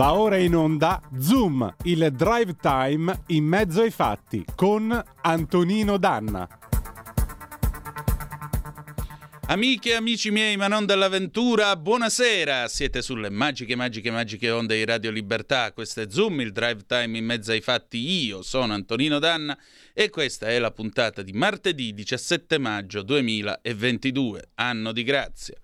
Va ora in onda Zoom, il drive time in mezzo ai fatti con Antonino Danna. Amiche e amici miei, ma non dell'avventura, buonasera! Siete sulle magiche, magiche, magiche onde di Radio Libertà. Questo è Zoom, il drive time in mezzo ai fatti. Io sono Antonino Danna e questa è la puntata di martedì 17 maggio 2022, anno di grazia.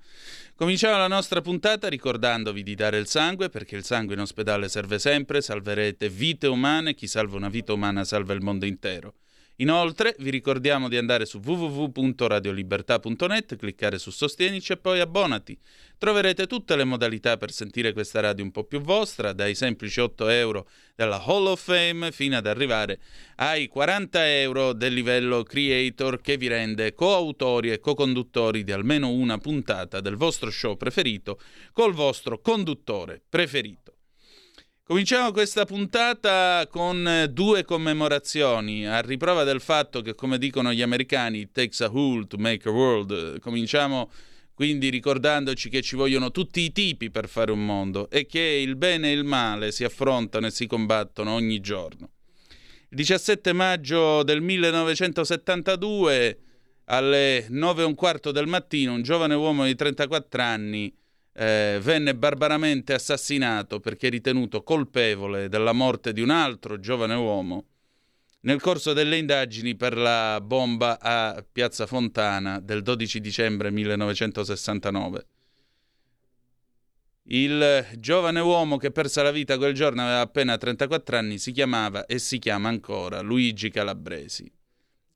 Cominciamo la nostra puntata ricordandovi di dare il sangue perché il sangue in ospedale serve sempre, salverete vite umane, chi salva una vita umana salva il mondo intero. Inoltre vi ricordiamo di andare su www.radiolibertà.net, cliccare su Sostienici e poi abbonati. Troverete tutte le modalità per sentire questa radio un po' più vostra, dai semplici 8 euro della Hall of Fame fino ad arrivare ai 40 euro del livello creator che vi rende coautori e co-conduttori di almeno una puntata del vostro show preferito col vostro conduttore preferito. Cominciamo questa puntata con due commemorazioni, a riprova del fatto che, come dicono gli americani, it takes a whole to make a world. Cominciamo quindi ricordandoci che ci vogliono tutti i tipi per fare un mondo e che il bene e il male si affrontano e si combattono ogni giorno. Il 17 maggio del 1972, alle 9 e un quarto del mattino, un giovane uomo di 34 anni eh, venne barbaramente assassinato perché ritenuto colpevole della morte di un altro giovane uomo nel corso delle indagini per la bomba a Piazza Fontana del 12 dicembre 1969. Il giovane uomo che perse la vita quel giorno aveva appena 34 anni, si chiamava e si chiama ancora Luigi Calabresi.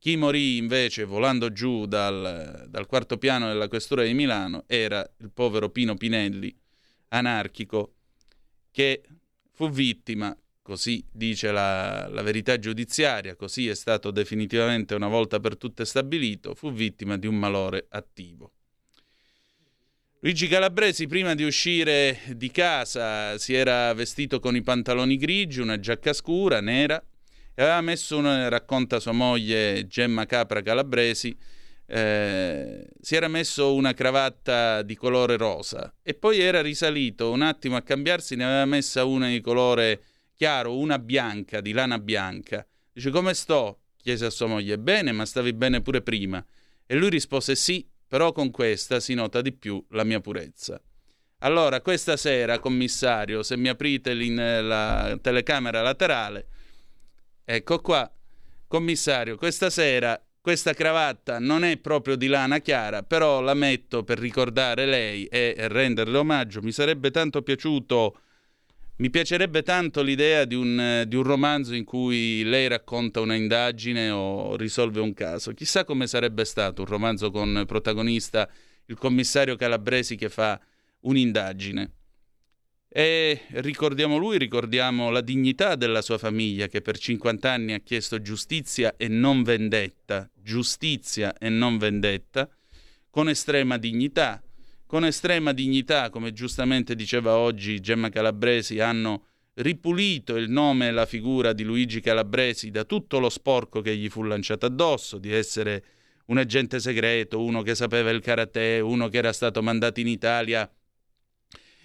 Chi morì invece volando giù dal, dal quarto piano della questura di Milano era il povero Pino Pinelli, anarchico, che fu vittima, così dice la, la, verità giudiziaria, così è stato definitivamente una volta per tutte stabilito, fu vittima di un malore attivo. Luigi Calabresi prima di uscire di casa si era vestito con i pantaloni grigi, una giacca scura, nera, e aveva messo una, racconta sua moglie Gemma Capra Calabresi, eh, si era messo una cravatta di colore rosa e poi era risalito un attimo a cambiarsi, ne aveva messa una di colore chiaro, una bianca, di lana bianca. Dice come sto? chiese a sua moglie. Bene, ma stavi bene pure prima. E lui rispose sì, però con questa si nota di più la mia purezza. Allora, questa sera, commissario, se mi aprite la telecamera laterale, Ecco qua, commissario, questa sera questa cravatta non è proprio di lana chiara, però la metto per ricordare lei e renderle omaggio. Mi sarebbe tanto piaciuto, mi piacerebbe tanto l'idea di un, di un romanzo in cui lei racconta una indagine o risolve un caso. Chissà come sarebbe stato un romanzo con protagonista il commissario Calabresi che fa un'indagine. E ricordiamo lui, ricordiamo la dignità della sua famiglia che per 50 anni ha chiesto giustizia e non vendetta, giustizia e non vendetta, con estrema dignità. Con estrema dignità, come giustamente diceva oggi Gemma Calabresi, hanno ripulito il nome e la figura di Luigi Calabresi da tutto lo sporco che gli fu lanciato addosso, di essere un agente segreto, uno che sapeva il karate, uno che era stato mandato in Italia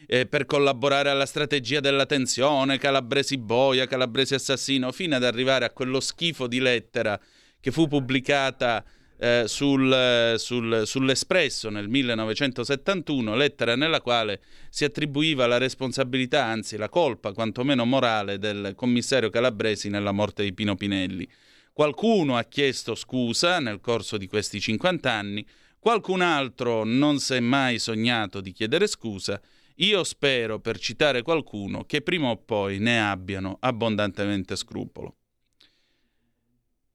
eh, per collaborare alla strategia della tensione, Calabresi boia, Calabresi assassino, fino ad arrivare a quello schifo di lettera che fu pubblicata eh, sul, sul, sull'Espresso nel 1971, lettera nella quale si attribuiva la responsabilità, anzi la colpa quantomeno morale del commissario Calabresi nella morte di Pino Pinelli. Qualcuno ha chiesto scusa nel corso di questi 50 anni, qualcun altro non si è mai sognato di chiedere scusa io spero, per citare qualcuno, che prima o poi ne abbiano abbondantemente scrupolo.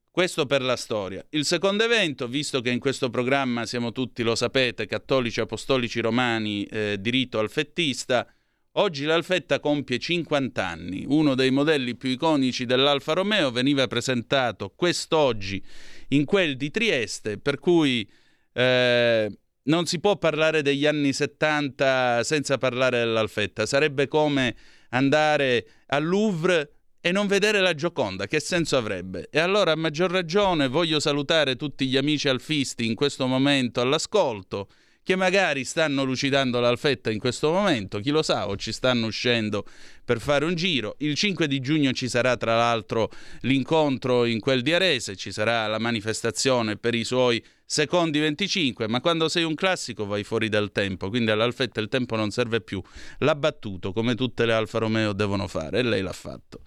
Questo per la storia. Il secondo evento, visto che in questo programma siamo tutti, lo sapete, cattolici apostolici romani eh, di rito alfettista, oggi l'Alfetta compie 50 anni. Uno dei modelli più iconici dell'Alfa Romeo veniva presentato quest'oggi in quel di Trieste, per cui eh, non si può parlare degli anni 70 senza parlare dell'Alfetta. Sarebbe come andare al Louvre e non vedere la Gioconda. Che senso avrebbe? E allora, a maggior ragione, voglio salutare tutti gli amici alfisti in questo momento all'ascolto che magari stanno lucidando l'alfetta in questo momento, chi lo sa, o ci stanno uscendo per fare un giro. Il 5 di giugno ci sarà tra l'altro l'incontro in quel di Arese, ci sarà la manifestazione per i suoi secondi 25, ma quando sei un classico vai fuori dal tempo, quindi all'Alfetta il tempo non serve più. L'ha battuto come tutte le Alfa Romeo devono fare e lei l'ha fatto.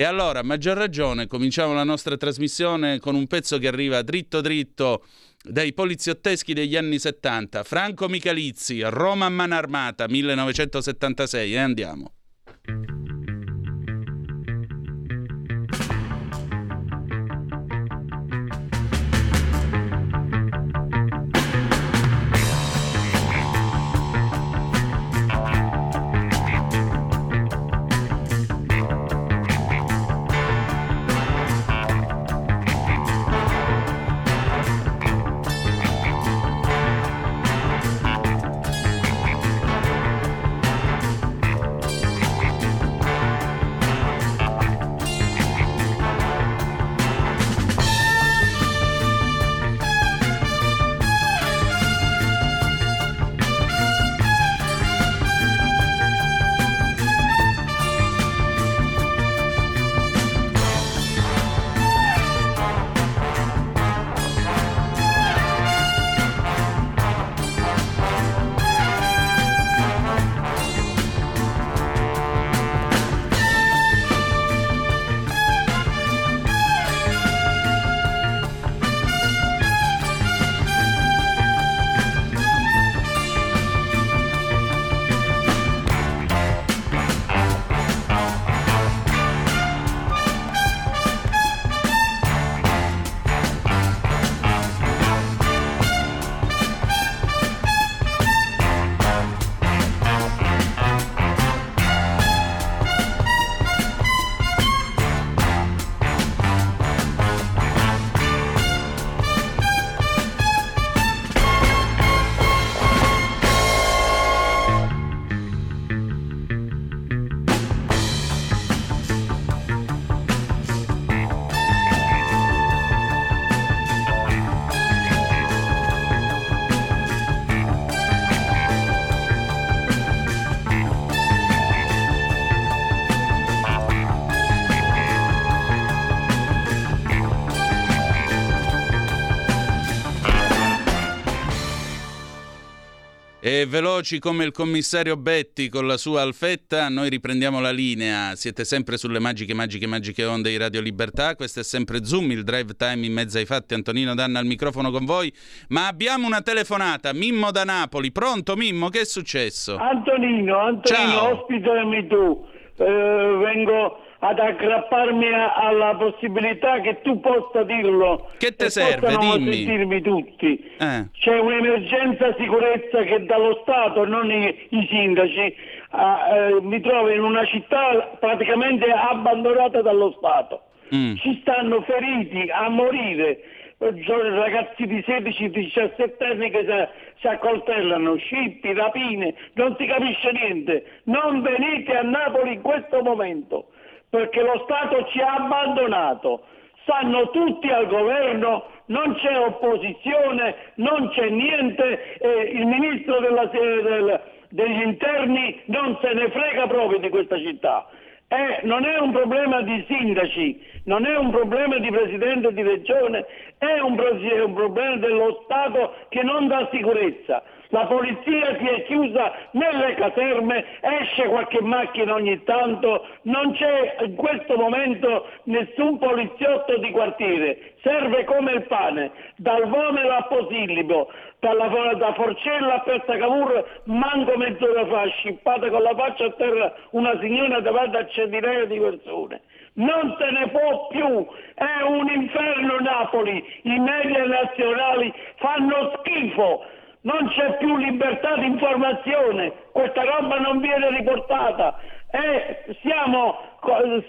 E allora, a maggior ragione, cominciamo la nostra trasmissione con un pezzo che arriva dritto dritto dai poliziotteschi degli anni 70. Franco Michalizzi, Roma a mano armata, 1976, e andiamo. E veloci come il commissario Betti con la sua alfetta, noi riprendiamo la linea. Siete sempre sulle magiche, magiche, magiche onde di Radio Libertà. Questo è sempre Zoom, il drive time in mezzo ai fatti. Antonino Danna al microfono con voi. Ma abbiamo una telefonata. Mimmo da Napoli. Pronto, Mimmo? Che è successo? Antonino, Antonino, Ciao. ospitami tu. Eh, vengo ad aggrapparmi a- alla possibilità che tu possa dirlo. Che te serve? Dimmi. sentirmi tutti. Eh. C'è un'emergenza sicurezza che dallo Stato, non i, i sindaci, ah, eh, mi trovo in una città praticamente abbandonata dallo Stato. Mm. Ci stanno feriti a morire. Eh, Ragazzi di 16-17 anni che si, si accoltellano, scippi, rapine, non si capisce niente. Non venite a Napoli in questo momento, perché lo Stato ci ha abbandonato. Stanno tutti al governo, non c'è opposizione, non c'è niente, e il ministro della- del- degli interni non se ne frega proprio di questa città. Eh, non è un problema di sindaci, non è un problema di presidente di regione, è un, è un problema dello Stato che non dà sicurezza. La polizia si è chiusa nelle caserme, esce qualche macchina ogni tanto, non c'è in questo momento nessun poliziotto di quartiere, serve come il pane, dal Vomero a Posillipo, dalla, da Forcella a Piazza Cavour, manco mezz'ora fa, scippata con la faccia a terra una signora davanti a centinaia di persone. Non se ne può più, è un inferno Napoli, i media nazionali fanno schifo, non c'è più libertà di informazione, questa roba non viene riportata. E siamo,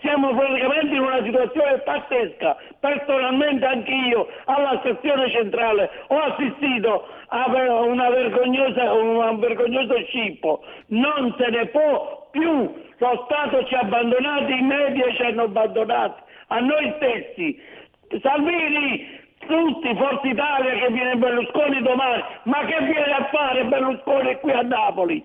siamo praticamente in una situazione pazzesca. Personalmente anche io alla sezione centrale ho assistito a una vergognosa, un vergognoso scippo, non se ne può più, lo Stato ci ha abbandonati, i media ci hanno abbandonati, a noi stessi. Salvini tutti, Forza Italia che viene Berlusconi domani, ma che viene a fare Berlusconi qui a Napoli?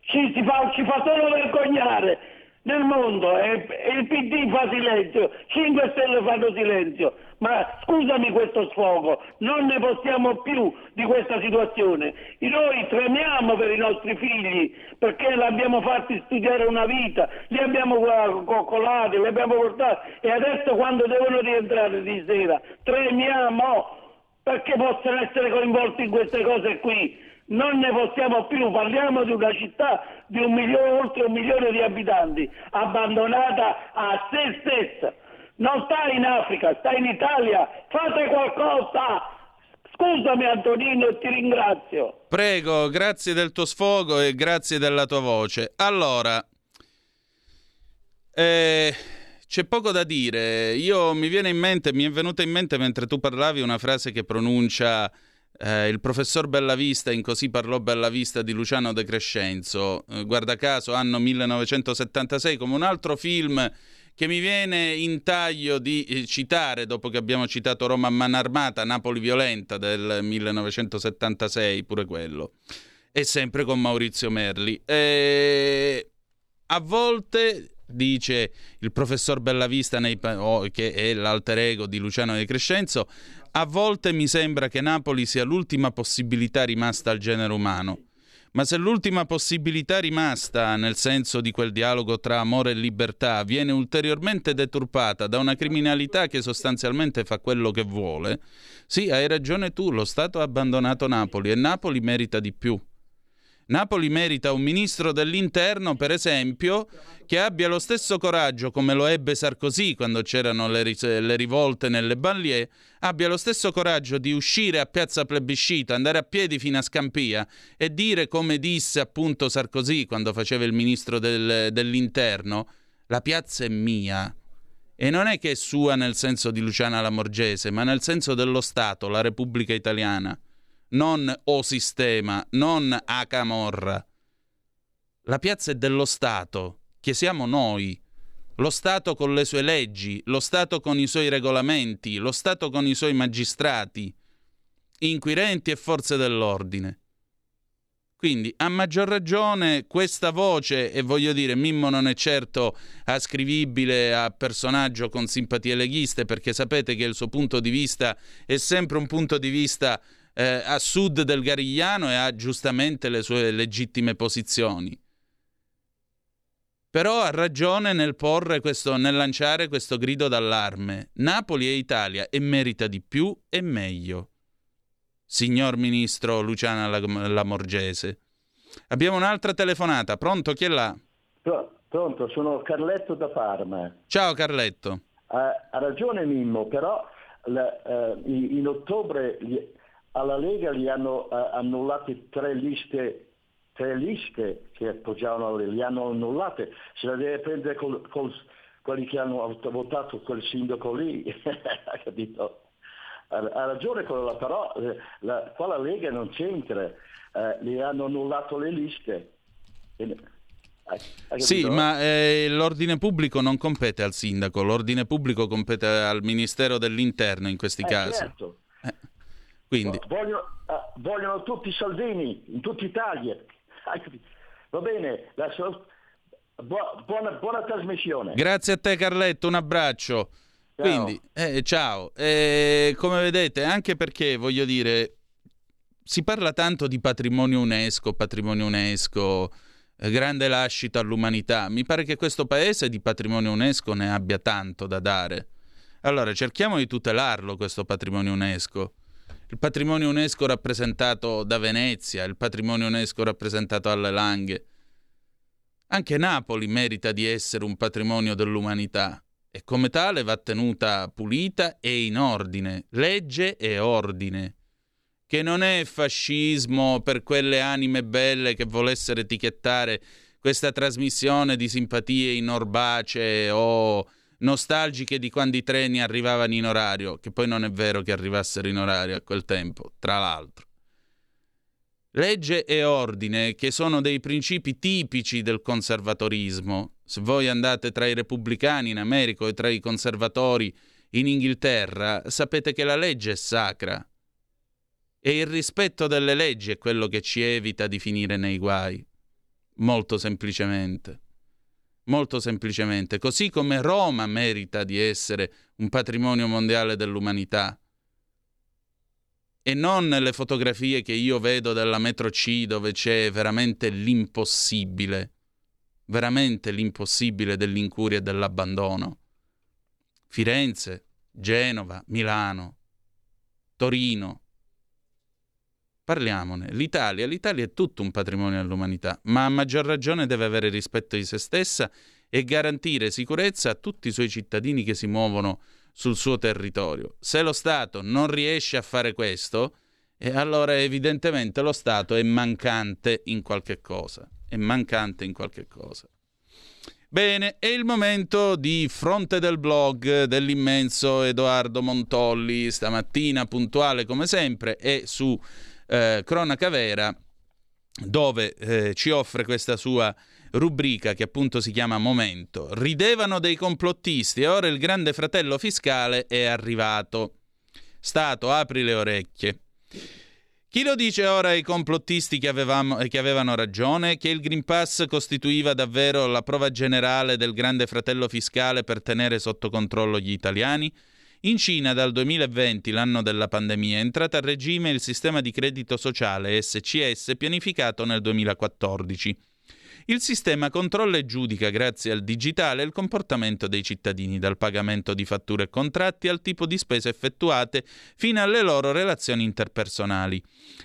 Ci, fa, ci fa solo vergognare nel mondo e, e il PD fa silenzio, 5 Stelle fanno silenzio. Ma scusami questo sfogo, non ne possiamo più di questa situazione. Noi tremiamo per i nostri figli perché li abbiamo fatti studiare una vita, li abbiamo coccolati, li abbiamo portati e adesso quando devono rientrare di sera tremiamo perché possono essere coinvolti in queste cose qui. Non ne possiamo più, parliamo di una città di un milione, oltre un milione di abitanti, abbandonata a se stessa non sta in Africa, sta in Italia, fate qualcosa! Scusami Antonino ti ringrazio. Prego, grazie del tuo sfogo e grazie della tua voce. Allora, eh, c'è poco da dire. Io mi viene in mente, mi è venuta in mente mentre tu parlavi una frase che pronuncia eh, il professor Bellavista in Così parlò Bellavista di Luciano De Crescenzo. Eh, guarda caso, anno 1976, come un altro film che mi viene in taglio di eh, citare, dopo che abbiamo citato Roma a mano armata, Napoli violenta del 1976, pure quello, e sempre con Maurizio Merli. E a volte dice il professor Bellavista nei, oh, che è l'alter ego di Luciano De Crescenzo, a volte mi sembra che Napoli sia l'ultima possibilità rimasta al genere umano. Ma se l'ultima possibilità rimasta, nel senso di quel dialogo tra amore e libertà, viene ulteriormente deturpata da una criminalità che sostanzialmente fa quello che vuole, sì, hai ragione tu, lo Stato ha abbandonato Napoli e Napoli merita di più. Napoli merita un ministro dell'interno, per esempio, che abbia lo stesso coraggio come lo ebbe Sarkozy quando c'erano le, le, rivolte nelle banlieue, abbia lo stesso coraggio di uscire a piazza plebiscito, andare a piedi fino a Scampia e dire come disse appunto Sarkozy quando faceva il ministro del, dell'interno, la piazza è mia. E non è che è sua nel senso di Luciana Lamorgese, ma nel senso dello Stato, la Repubblica Italiana non O Sistema, non A Camorra. La piazza è dello Stato, che siamo noi. Lo Stato con le sue leggi, lo Stato con i suoi regolamenti, lo Stato con i suoi magistrati, inquirenti e forze dell'ordine. Quindi, a maggior ragione, questa voce, e voglio dire, Mimmo non è certo ascrivibile a personaggio con simpatie leghiste, perché sapete che il suo punto di vista è sempre un punto di vista eh, a sud del Garigliano e ha giustamente le sue legittime posizioni. Però ha ragione nel, questo, nel lanciare questo grido d'allarme. Napoli è Italia e merita di più e meglio. Signor Ministro Luciana Lamorgese. Abbiamo un'altra telefonata. Pronto? Chi è là? Pronto, sono Carletto da Parma. Ciao Carletto. Ha, ha ragione Mimmo, però la, uh, in ottobre alla Lega gli hanno uh, annullate tre liste, tre liste che appoggiavano, li hanno annullate, se la deve prendere col, col, quelli che hanno votato quel sindaco lì, ha capito? Ha, ragione quello là, però eh, la, qua la Lega non c'entra, eh, gli hanno annullato le liste. Sì, ma eh, l'ordine pubblico non compete al sindaco, l'ordine pubblico compete al Ministero dell'Interno in questi eh, casi. Certo. Quindi... Vogliono, uh, vogliono, tutti Salvini in tutta Italia. Va bene, la, buona, buona, trasmissione. Grazie a te Carletto, un abbraccio. Ciao. Quindi, eh, ciao. Eh, come vedete, anche perché voglio dire, si parla tanto di patrimonio UNESCO, patrimonio UNESCO, eh, grande lascito all'umanità. Mi pare che questo paese di patrimonio UNESCO ne abbia tanto da dare. Allora, cerchiamo di tutelarlo questo patrimonio UNESCO il patrimonio UNESCO rappresentato da Venezia, il patrimonio UNESCO rappresentato alle Langhe. Anche Napoli merita di essere un patrimonio dell'umanità e come tale va tenuta pulita e in ordine, legge e ordine, che non è fascismo per quelle anime belle che volessero etichettare questa trasmissione di simpatie in orbace o nostalgiche di quando i treni arrivavano in orario, che poi non è vero che arrivassero in orario a quel tempo, tra l'altro. Legge e ordine, che sono dei principi tipici del conservatorismo. Se voi andate tra i repubblicani in America e tra i conservatori in Inghilterra, sapete che la legge è sacra e il rispetto delle leggi è quello che ci evita di finire nei guai. Molto semplicemente. Molto semplicemente. Così come Roma merita di essere un patrimonio mondiale dell'umanità. E non nelle fotografie che io vedo della metro C dove c'è veramente l'impossibile. Veramente l'impossibile dell'incuria e dell'abbandono. Firenze, Genova, Milano, Torino, Parliamone. L'Italia, l'Italia è tutto un patrimonio dell'umanità, ma a maggior ragione deve avere rispetto di se stessa e garantire sicurezza a tutti i suoi cittadini che si muovono sul suo territorio. Se lo Stato non riesce a fare questo, eh, allora evidentemente lo Stato è mancante in qualche cosa. È mancante in qualche cosa. Bene, è il momento di fronte del blog dell'immenso Edoardo Montolli, stamattina puntuale come sempre e su eh, Cronaca Vera, dove eh, ci offre questa sua rubrica che appunto si chiama Momento. Ridevano dei complottisti e ora il grande fratello fiscale è arrivato. Stato, apri le orecchie. Chi lo dice ora ai complottisti che, avevamo, che, avevano ragione? Che il Green Pass costituiva davvero la prova generale del grande fratello fiscale per tenere sotto controllo gli italiani? In Cina dal 2020, l'anno della pandemia, è entrato a regime il sistema di credito sociale SCS pianificato nel 2014. Il sistema controlla e giudica, grazie al digitale, il comportamento dei cittadini, dal pagamento di fatture e contratti al tipo di spese effettuate fino alle loro relazioni interpersonali.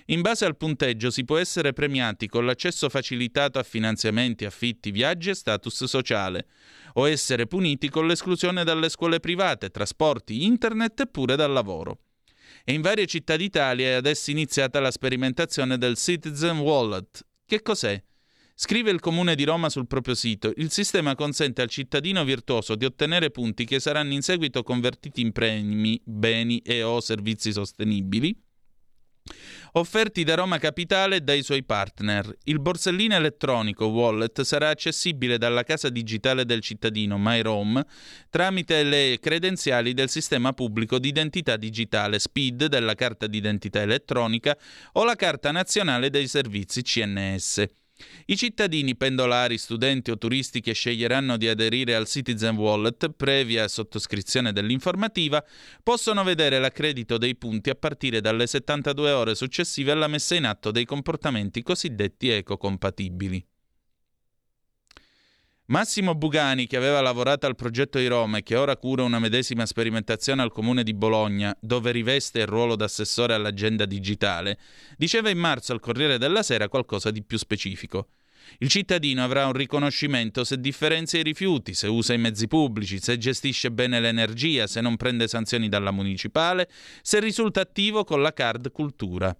In base al punteggio si può essere premiati con l'accesso facilitato a finanziamenti, affitti, viaggi e status sociale o essere puniti con l'esclusione dalle scuole private, trasporti, internet e pure dal lavoro. E in varie città d'Italia è adesso iniziata la sperimentazione del Citizen Wallet. Che cos'è? Scrive il Comune di Roma sul proprio sito, il sistema consente al cittadino virtuoso di ottenere punti che saranno in seguito convertiti in premi, beni e o servizi sostenibili offerti da Roma Capitale e dai suoi partner. Il borsellino elettronico wallet sarà accessibile dalla casa digitale del cittadino MyRome tramite le credenziali del sistema pubblico di identità digitale SPID della carta d'identità elettronica o la carta nazionale dei servizi CNS. I cittadini pendolari, studenti o turisti che sceglieranno di aderire al Citizen Wallet previa sottoscrizione dell'informativa possono vedere l'accredito dei punti a partire dalle 72 ore successive alla messa in atto dei comportamenti cosiddetti ecocompatibili. Massimo Bugani, che aveva lavorato al progetto di Roma e che ora cura una medesima sperimentazione al comune di Bologna, dove riveste il ruolo d'assessore all'agenda digitale, diceva in marzo al Corriere della Sera qualcosa di più specifico. Il cittadino avrà un riconoscimento se differenzia i rifiuti, se usa i mezzi pubblici, se gestisce bene l'energia, se non prende sanzioni dalla municipale, se risulta attivo con la card cultura.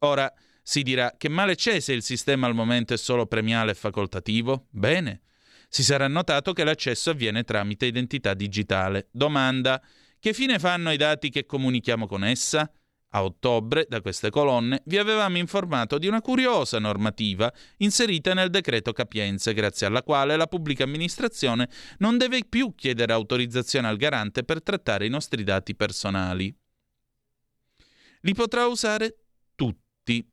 Ora si dirà che male c'è se il sistema al momento è solo premiale e facoltativo? Bene. Si sarà notato che l'accesso avviene tramite identità digitale. Domanda: che fine fanno i dati che comunichiamo con essa? A ottobre, da queste colonne, vi avevamo informato di una curiosa normativa inserita nel decreto Capienze, grazie alla quale la pubblica amministrazione non deve più chiedere autorizzazione al garante per trattare i nostri dati personali. Li potrà usare tutti.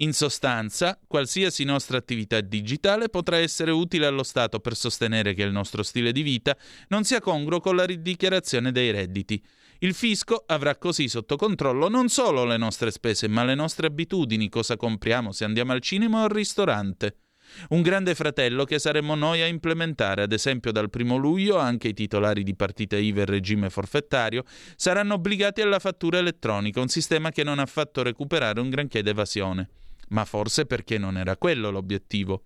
In sostanza, qualsiasi nostra attività digitale potrà essere utile allo Stato per sostenere che il nostro stile di vita non sia congruo con la ridichiarazione dei redditi. Il fisco avrà così sotto controllo non solo le nostre spese, ma le nostre abitudini, cosa compriamo se andiamo al cinema o al ristorante. Un grande fratello che saremo noi a implementare, ad esempio dal primo luglio anche i titolari di partite IVA e regime forfettario saranno obbligati alla fattura elettronica, un sistema che non ha fatto recuperare un granché d'evasione ma forse perché non era quello l'obiettivo.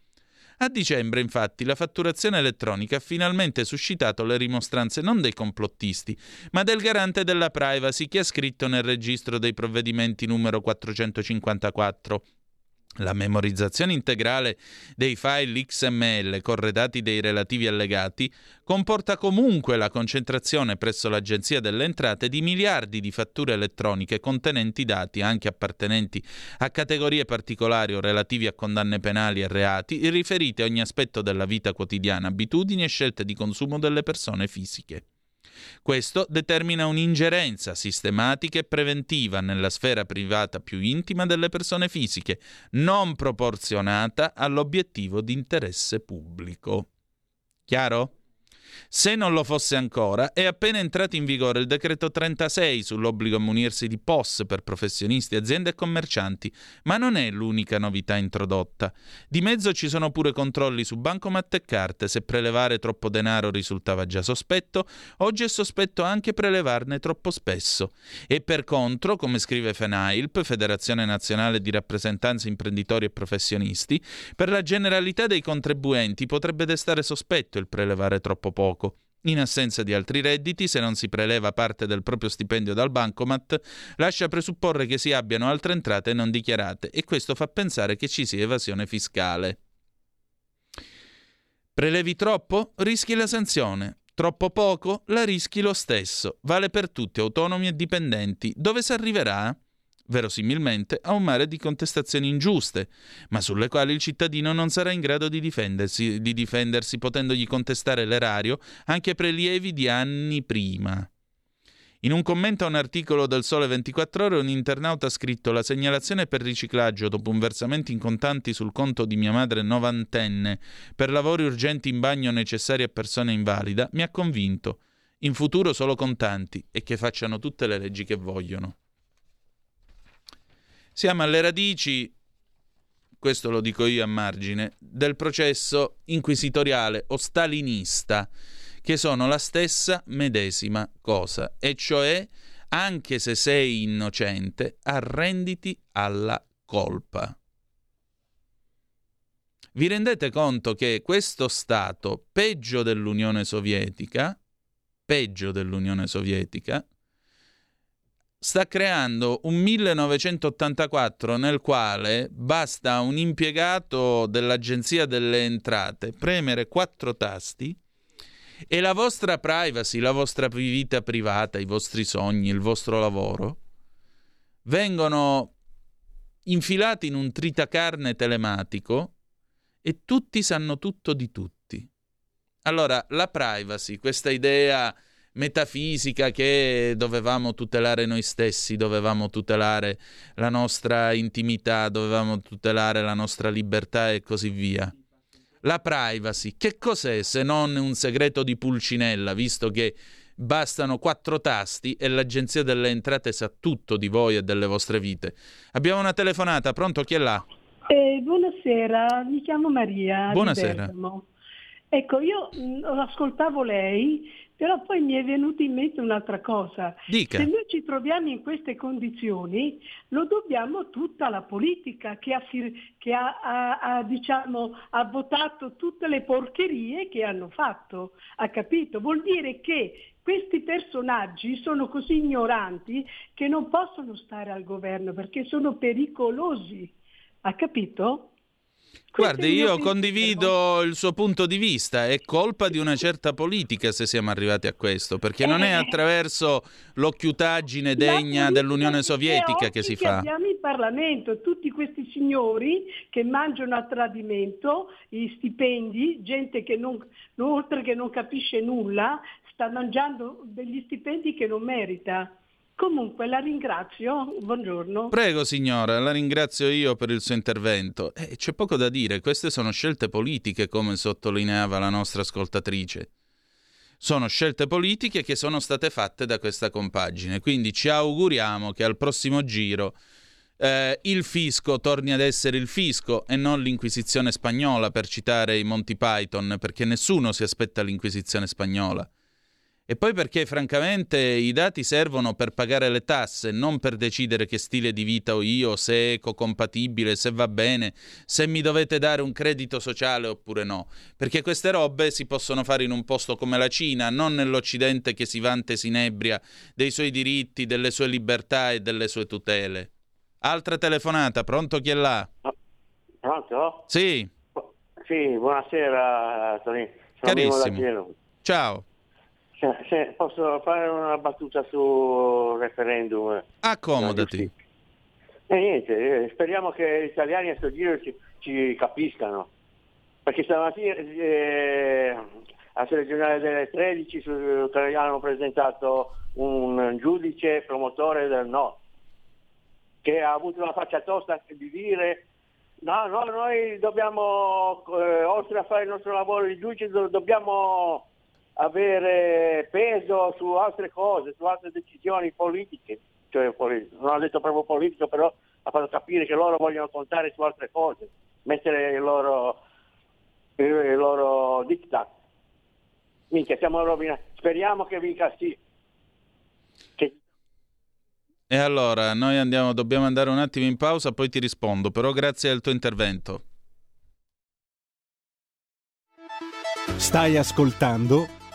A dicembre, infatti, la fatturazione elettronica ha finalmente suscitato le rimostranze non dei complottisti, ma del garante della privacy che ha scritto nel registro dei provvedimenti numero 454 la memorizzazione integrale dei file XML corredati dei relativi allegati comporta comunque la concentrazione presso l'Agenzia delle Entrate di miliardi di fatture elettroniche contenenti dati anche appartenenti a categorie particolari o relativi a condanne penali e reati riferiti a ogni aspetto della vita quotidiana, abitudini e scelte di consumo delle persone fisiche. Questo determina un'ingerenza sistematica e preventiva nella sfera privata più intima delle persone fisiche, non proporzionata all'obiettivo di interesse pubblico. Chiaro? Se non lo fosse ancora, è appena entrato in vigore il decreto 36 sull'obbligo a munirsi di POS per professionisti, aziende e commercianti, ma non è l'unica novità introdotta. Di mezzo ci sono pure controlli su bancomat e carte, se prelevare troppo denaro risultava già sospetto, oggi è sospetto anche prelevarne troppo spesso. E per contro, come scrive FENAILP, Federazione Nazionale di Rappresentanze Imprenditori e Professionisti, per la generalità dei contribuenti potrebbe destare sospetto il prelevare troppo poco poco. In assenza di altri redditi, se non si preleva parte del proprio stipendio dal bancomat, lascia presupporre che si abbiano altre entrate non dichiarate e questo fa pensare che ci sia evasione fiscale. Prelevi troppo? Rischi la sanzione. Troppo poco? La rischi lo stesso. Vale per tutti, autonomi e dipendenti. Dove si arriverà? Verosimilmente, a un mare di contestazioni ingiuste, ma sulle quali il cittadino non sarà in grado di difendersi, di difendersi potendogli contestare l'erario anche prelievi di anni prima. In un commento a un articolo del Sole 24 Ore, un internauta ha scritto: La segnalazione per riciclaggio dopo un versamento in contanti sul conto di mia madre novantenne per lavori urgenti in bagno necessari a persone invalida mi ha convinto. In futuro solo contanti e che facciano tutte le leggi che vogliono. Siamo alle radici, questo lo dico io a margine, del processo inquisitoriale o stalinista, che sono la stessa medesima cosa, e cioè, anche se sei innocente, arrenditi alla colpa. Vi rendete conto che questo Stato, peggio dell'Unione Sovietica, peggio dell'Unione Sovietica, sta creando un 1984 nel quale basta un impiegato dell'Agenzia delle Entrate premere quattro tasti e la vostra privacy, la vostra vita privata, i vostri sogni, il vostro lavoro vengono infilati in un tritacarne telematico e tutti sanno tutto di tutti. Allora, la privacy, questa idea metafisica che dovevamo tutelare noi stessi, dovevamo tutelare la nostra intimità, dovevamo tutelare la nostra libertà e così via. La privacy, che cos'è se non un segreto di Pulcinella, visto che bastano quattro tasti e l'Agenzia delle Entrate sa tutto di voi e delle vostre vite. Abbiamo una telefonata, pronto? Chi è là? Eh, buonasera, mi chiamo Maria. Buonasera. Ecco, io mh, mm, ascoltavo lei però poi mi è venuta in mente un'altra cosa. Dica. Se noi ci troviamo in queste condizioni, lo dobbiamo tutta alla politica che, ha, che ha, ha, ha, diciamo, ha votato tutte le porcherie che hanno fatto. Ha capito? Vuol dire che questi personaggi sono così ignoranti che non possono stare al governo perché sono pericolosi. Ha capito? Guardi, io condivido il suo punto di vista, è colpa di una certa politica se siamo arrivati a questo, perché non è eh. attraverso l'occhiutaggine degna dell'Unione Sovietica che si fa. Abbiamo in Parlamento tutti questi signori che mangiano a tradimento i stipendi, gente che non, oltre che non capisce nulla, sta mangiando degli stipendi che non merita. Comunque la ringrazio, buongiorno. Prego signora, la ringrazio io per il suo intervento. Eh, c'è poco da dire, queste sono scelte politiche come sottolineava la nostra ascoltatrice. Sono scelte politiche che sono state fatte da questa compagine, quindi ci auguriamo che al prossimo giro eh, il fisco torni ad essere il fisco e non l'inquisizione spagnola, per citare i Monty Python, perché nessuno si aspetta l'inquisizione spagnola. E poi perché francamente i dati servono per pagare le tasse, non per decidere che stile di vita ho io, se è ecocompatibile, se va bene, se mi dovete dare un credito sociale oppure no. Perché queste robe si possono fare in un posto come la Cina, non nell'Occidente che si vanta e si inebria dei suoi diritti, delle sue libertà e delle sue tutele. Altra telefonata, pronto chi è là? Pronto? Sì. Sì, buonasera Tony. Carissimo. Ciao. Se posso fare una battuta sul referendum? Accomodati. E niente, eh, speriamo che gli italiani a questo giro ci, ci capiscano. Perché stamattina, eh, a telegiornale delle 13 su, che hanno presentato un giudice promotore del no, che ha avuto una faccia tosta di dire no, no noi dobbiamo, eh, oltre a fare il nostro lavoro di giudice, do- dobbiamo avere peso su altre cose, su altre decisioni politiche. Cioè, non ha detto proprio politico, però ha fatto capire che loro vogliono contare su altre cose, mettere il loro, il loro diktat. Minchia, siamo rovinati. Speriamo che vinca sì. Che... E allora, noi andiamo, dobbiamo andare un attimo in pausa, poi ti rispondo, però grazie al tuo intervento. Stai ascoltando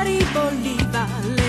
L'acqua ribolliva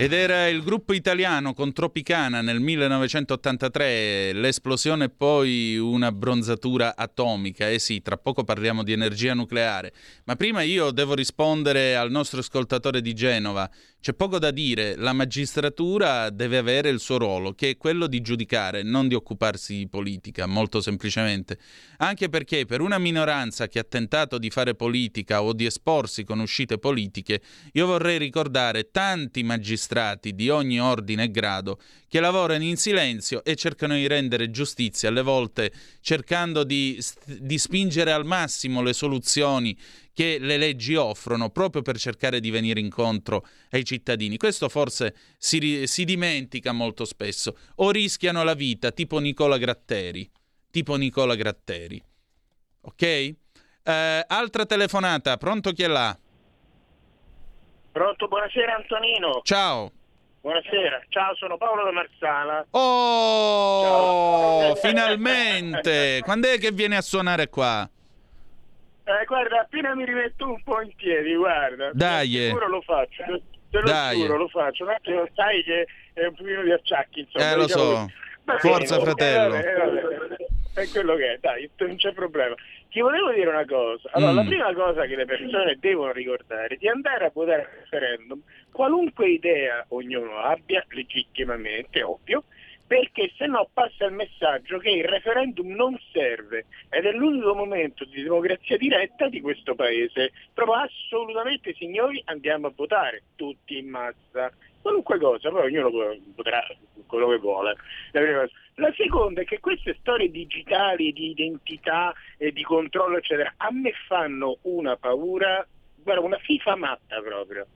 Ed era il gruppo italiano con Tropicana nel 1983, l'esplosione e poi una bronzatura atomica. Eh sì, tra poco parliamo di energia nucleare. Ma prima io devo rispondere al nostro ascoltatore di Genova. C'è poco da dire, la magistratura deve avere il suo ruolo, che è quello di giudicare, non di occuparsi di politica, molto semplicemente. Anche perché per una minoranza che ha tentato di fare politica o di esporsi con uscite politiche, io vorrei ricordare tanti magistrati di ogni ordine e grado che lavorano in silenzio e cercano di rendere giustizia, alle volte cercando di, di spingere al massimo le soluzioni che le leggi offrono proprio per cercare di venire incontro ai cittadini. Questo forse si, si dimentica molto spesso o rischiano la vita, tipo Nicola Gratteri. Tipo Nicola Gratteri. Ok? Eh, altra telefonata, pronto chi è là? Pronto, buonasera Antonino. Ciao. Buonasera, ciao, sono Paolo da Marsala. Oh, finalmente! Quando è che viene a suonare qua? Eh, guarda, appena mi rimetto un po' in piedi, guarda. Dai. Sicuro lo faccio, te lo Dai. giuro, lo faccio. Un attimo, sai che è un pochino di acciacchi, insomma. Eh, lo diciamo so. Forza, fratello. eh, vabbè, vabbè. È quello che è, dai, non c'è problema. Ti volevo dire una cosa. Allora, Mm. la prima cosa che le persone devono ricordare è di andare a votare al referendum, qualunque idea ognuno abbia, legittimamente, ovvio, perché se no passa il messaggio che il referendum non serve ed è l'unico momento di democrazia diretta di questo paese. Proprio assolutamente, signori, andiamo a votare, tutti in massa. Qualunque cosa, poi ognuno voterà quello che vuole. La, seconda è che queste storie digitali di identità e di controllo, eccetera, a me fanno una paura, guarda, una FIFA matta proprio.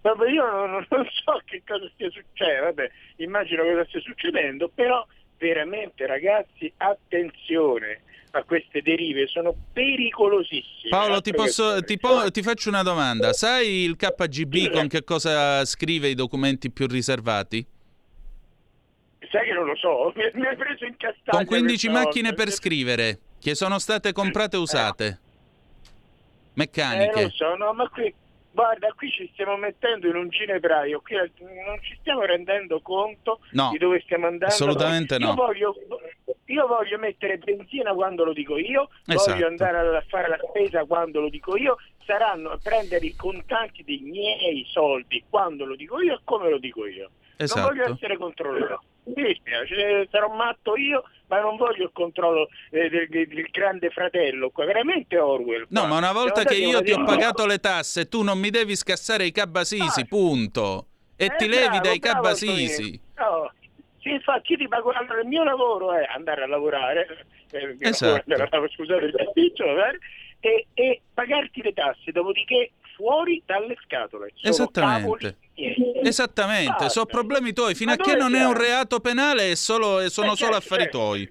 Proprio io non, non so che cosa stia succedendo, vabbè, immagino cosa stia succedendo, però veramente ragazzi, attenzione a queste derive, sono pericolosissime. Paolo, ti, posso- ti po- ti faccio una domanda. Sai il KGB con che cosa scrive i documenti più riservati? Sai che non lo so, mi, hai preso in castagna Con 15 questa macchine volta. per scrivere che sono state comprate e usate. Eh, Meccaniche. lo so, no, ma qui, guarda, qui ci stiamo mettendo in un ginepraio, qui non ci stiamo rendendo conto No, di dove stiamo andando. assolutamente io no. Voglio, io voglio mettere benzina quando lo dico io, Esatto. voglio andare a fare la spesa quando lo dico io, saranno a prendere i contanti dei miei soldi quando lo dico io e come lo dico io. Esatto. Non voglio essere controllato. Mi dispiace, sarò matto io, ma non voglio il controllo eh, del, del- grande fratello qua, veramente Orwell. No, qua. ma una volta che io ti ho pagato le tasse, tu non mi devi scassare i cabasisi, punto. E Eh, ti levi bravo, dai bravo, cabasisi. No, sì, infatti ti pago, allora, il mio lavoro è andare a lavorare, eh, mio Esatto. lavoro scusate il pasticcio, e, e pagarti le tasse, dopodiché fuori dalle scatole. Sono Esattamente. Esattamente, sono problemi tuoi. Fino a che non è un siamo? reato penale è solo- sono Eh, solo certo, affari certo. tuoi.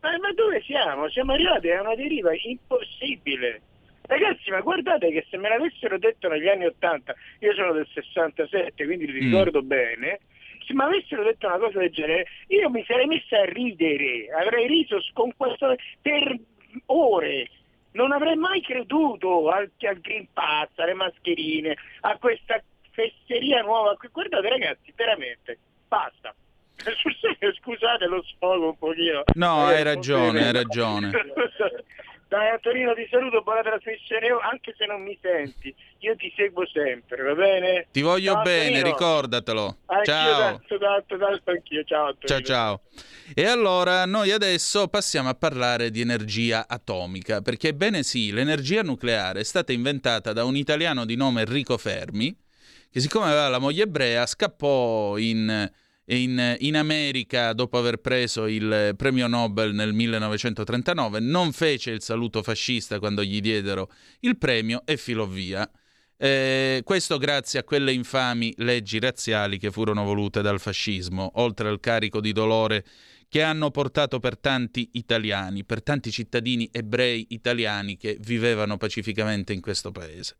Ma, ma dove siamo? Siamo arrivati a una deriva impossibile. Ragazzi, ma guardate che se me l'avessero detto negli anni 80, io sono del 67, quindi li Mm. ricordo bene, se mi avessero detto una cosa del genere, io mi sarei messa a ridere, avrei riso con questo per ore. Non avrei mai creduto al, al Green Pass, alle mascherine, a questa fesseria nuova. Guardate ragazzi, veramente, basta. Scusate lo sfogo un pochino. No, Eh, hai ragione, hai ragione. Dai Antonino ti saluto, buona trasmissione, anche se non mi senti, io ti seguo sempre, va bene? Ti voglio Ciao, bene, Antonino. ricordatelo. Anch'io Ciao. tanto, tanto, tanto anch'io, ciao Antonino. Ciao ciao. E allora noi adesso passiamo a parlare di energia atomica, perché ebbene sì, l'energia nucleare è stata inventata da un italiano di nome Enrico Fermi, che siccome aveva la moglie ebrea scappò in, in- in America dopo aver preso il premio Nobel nel 1939, non fece il saluto fascista quando gli diedero il premio e filò via. Eh, questo grazie a quelle infami leggi razziali che furono volute dal fascismo, oltre al carico di dolore che hanno portato per tanti italiani, per tanti cittadini ebrei italiani che vivevano pacificamente in questo paese.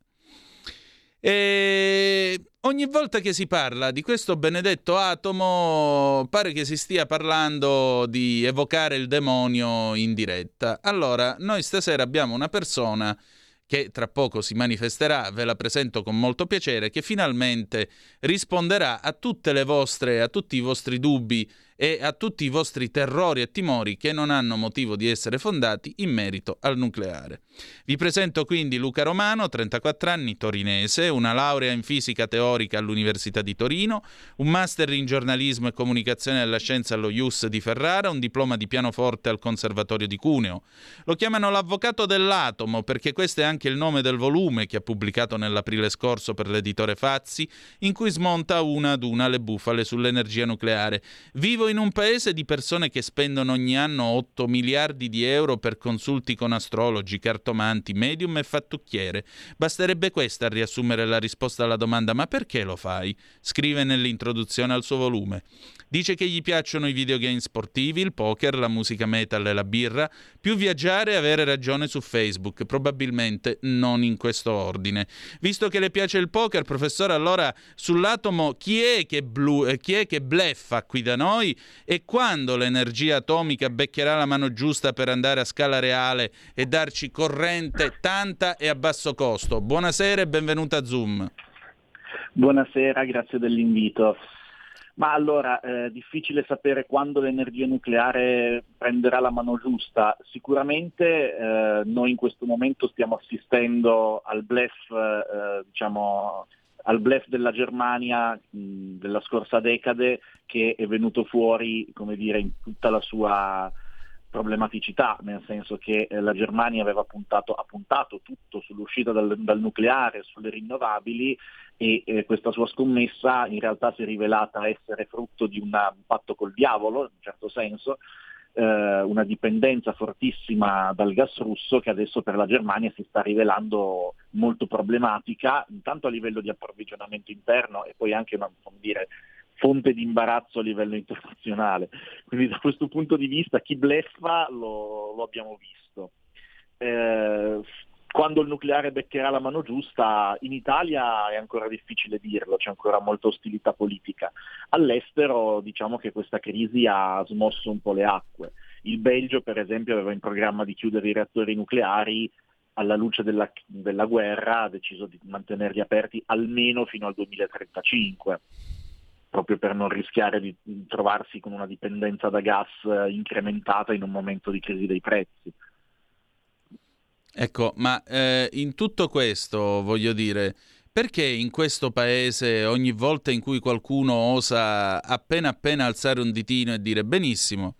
E ogni volta che si parla di questo benedetto atomo, pare che si stia parlando di evocare il demonio in diretta. Allora, noi stasera abbiamo una persona che tra poco si manifesterà, ve la presento con molto piacere, che finalmente risponderà a tutte le vostre, a tutti i vostri dubbi e a tutti i vostri terrori e timori che non hanno motivo di essere fondati in merito al nucleare. Vi presento quindi Luca Romano, 34 anni, torinese, una laurea in fisica teorica all'Università di Torino, un master in giornalismo e comunicazione della scienza allo IUS di Ferrara, un diploma di pianoforte al Conservatorio di Cuneo. Lo chiamano l'avvocato dell'atomo perché questo è anche il nome del volume che ha pubblicato nell'aprile scorso per l'editore Fazzi, in cui smonta una ad una le bufale sull'energia nucleare. Vivo In un paese di persone che spendono ogni anno 8 miliardi di euro per consulti con astrologi, cartomanti, medium e fattucchiere. Basterebbe questa a riassumere la risposta alla domanda ma perché lo fai? Scrive nell'introduzione al suo volume. Dice che gli piacciono i videogame sportivi, il poker, la musica metal e la birra, più viaggiare e avere ragione su Facebook, probabilmente non in questo ordine. Visto che le piace il poker, professore, allora sull'atomo chi è che, blu, eh, chi è che bleffa qui da noi e quando l'energia atomica beccherà la mano giusta per andare a scala reale e darci corrente tanta e a basso costo? Buonasera e benvenuta a Zoom. Buonasera, grazie dell'invito. Ma allora, è difficile sapere quando l'energia nucleare prenderà la mano giusta. Sicuramente eh, noi in questo momento stiamo assistendo al blef, eh, diciamo, al blef della Germania mh, della scorsa decade che è venuto fuori, come dire, in tutta la sua problematicità, nel senso che eh, la Germania aveva puntato, ha puntato tutto sull'uscita dal, dal nucleare, sulle rinnovabili e eh, questa sua scommessa in realtà si è rivelata essere frutto di un patto col diavolo, in un certo senso, eh, una dipendenza fortissima dal gas russo che adesso per la Germania si sta rivelando molto problematica, intanto a livello di approvvigionamento interno e poi anche una dire, fonte di imbarazzo a livello internazionale. Quindi da questo punto di vista chi bleffa lo, lo abbiamo visto. Eh, quando il nucleare beccherà la mano giusta, in Italia è ancora difficile dirlo, c'è ancora molta ostilità politica. All'estero diciamo che questa crisi ha smosso un po' le acque. Il Belgio, per esempio, aveva in programma di chiudere i reattori nucleari, alla luce della, della guerra ha deciso di mantenerli aperti almeno fino al 2035 proprio per non rischiare di trovarsi con una dipendenza da gas incrementata in un momento di crisi dei prezzi. Ecco, ma eh, in tutto questo voglio dire, perché in questo paese ogni volta in cui qualcuno osa appena appena alzare un ditino e dire benissimo,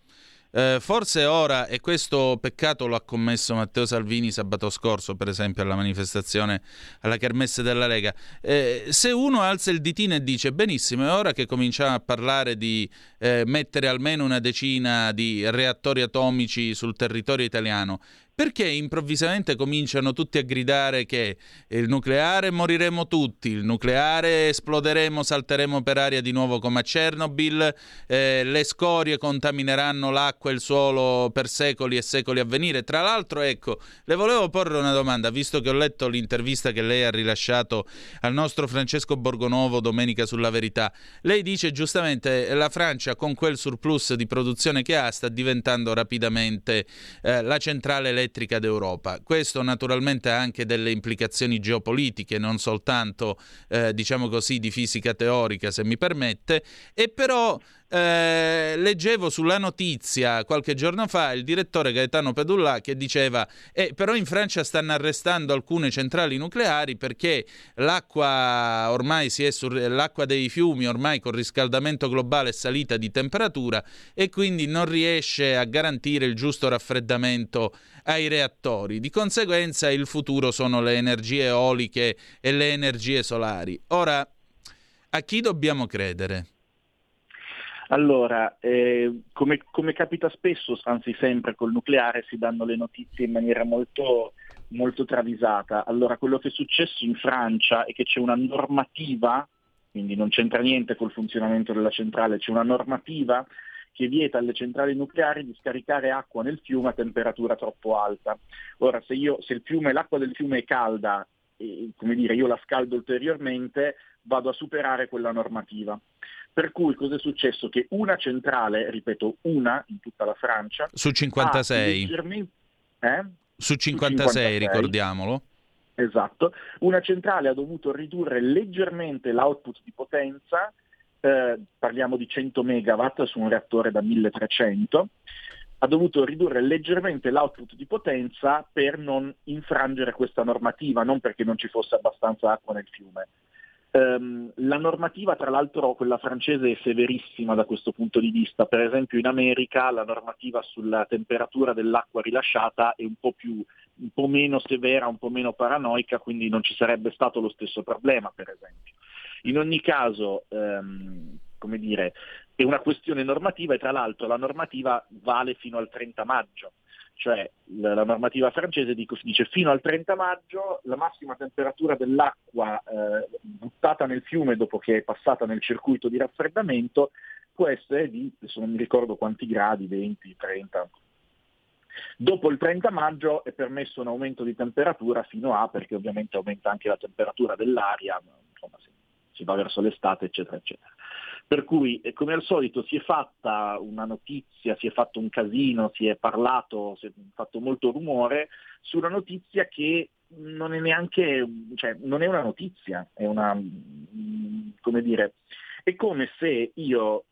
eh, forse ora, e questo peccato lo ha commesso Matteo Salvini sabato scorso, per esempio, alla manifestazione alla Kermesse della Lega, eh, se uno alza il ditino e dice benissimo, è ora che cominciamo a parlare di eh, mettere almeno una decina di reattori atomici sul territorio italiano, perché improvvisamente cominciano tutti a gridare che il nucleare moriremo tutti, il nucleare esploderemo, salteremo per aria di nuovo come a Chernobyl, eh, le scorie contamineranno l'acqua e il suolo per secoli e secoli a venire. Tra l'altro, ecco, le volevo porre una domanda, visto che ho letto l'intervista che lei ha rilasciato al nostro Francesco Borgonovo domenica sulla verità. Lei dice giustamente la Francia con quel surplus di produzione che ha sta diventando rapidamente eh, la centrale elettrica elettrica d'Europa. Questo naturalmente ha anche delle implicazioni geopolitiche, non soltanto eh, diciamo così di fisica teorica, se mi permette, e però eh, leggevo sulla notizia qualche giorno fa il direttore Gaetano Pedulla che diceva eh, però in Francia stanno arrestando alcune centrali nucleari perché l'acqua sur- l'acqua dei fiumi ormai con riscaldamento globale è salita di temperatura e quindi non riesce a garantire il giusto raffreddamento ai reattori. Di conseguenza il futuro sono le energie eoliche e le energie solari. Ora, a chi dobbiamo credere? Allora, eh, come, come, capita spesso, anzi sempre col nucleare, si danno le notizie in maniera molto, molto travisata. Allora, quello che è successo in Francia è che c'è una normativa, quindi non c'entra niente col funzionamento della centrale, c'è una normativa che vieta alle centrali nucleari di scaricare acqua nel fiume a temperatura troppo alta. Ora, se, io, se fiume, l'acqua del fiume è calda e come dire, io la scaldo ulteriormente, vado a superare quella normativa. Per cui cosa è successo? Che una centrale, ripeto, una in tutta la Francia... Su 56. Leggermente... Eh? Su 56, Su 56, ricordiamolo. Esatto. Una centrale ha dovuto ridurre leggermente l'output di potenza, eh, parliamo di 100 megawatt su un reattore da 1300, ha dovuto ridurre leggermente l'output di potenza per non infrangere questa normativa, non perché non ci fosse abbastanza acqua nel fiume. Um, la normativa, tra l'altro, quella francese è severissima da questo punto di vista. Per esempio in America la normativa sulla temperatura dell'acqua rilasciata è un po, più, un po' meno severa, un po' meno paranoica, quindi non ci sarebbe stato lo stesso problema, per esempio. In ogni caso, um, come dire, è una questione normativa e tra l'altro la normativa vale fino al 30 maggio cioè la, normativa francese dice fino al 30 maggio la massima temperatura dell'acqua eh, buttata nel fiume dopo che è passata nel circuito di raffreddamento può essere di, adesso non mi ricordo quanti gradi, 20, 30. Dopo il 30 maggio è permesso un aumento di temperatura fino a, perché ovviamente aumenta anche la temperatura dell'aria, insomma si va verso l'estate, eccetera, eccetera. Per cui, eh, come al solito, si è fatta una notizia, si è fatto un casino, si è parlato, si è fatto molto rumore su una notizia che non è neanche, cioè, non è una notizia, è una, mm, come dire, è come se io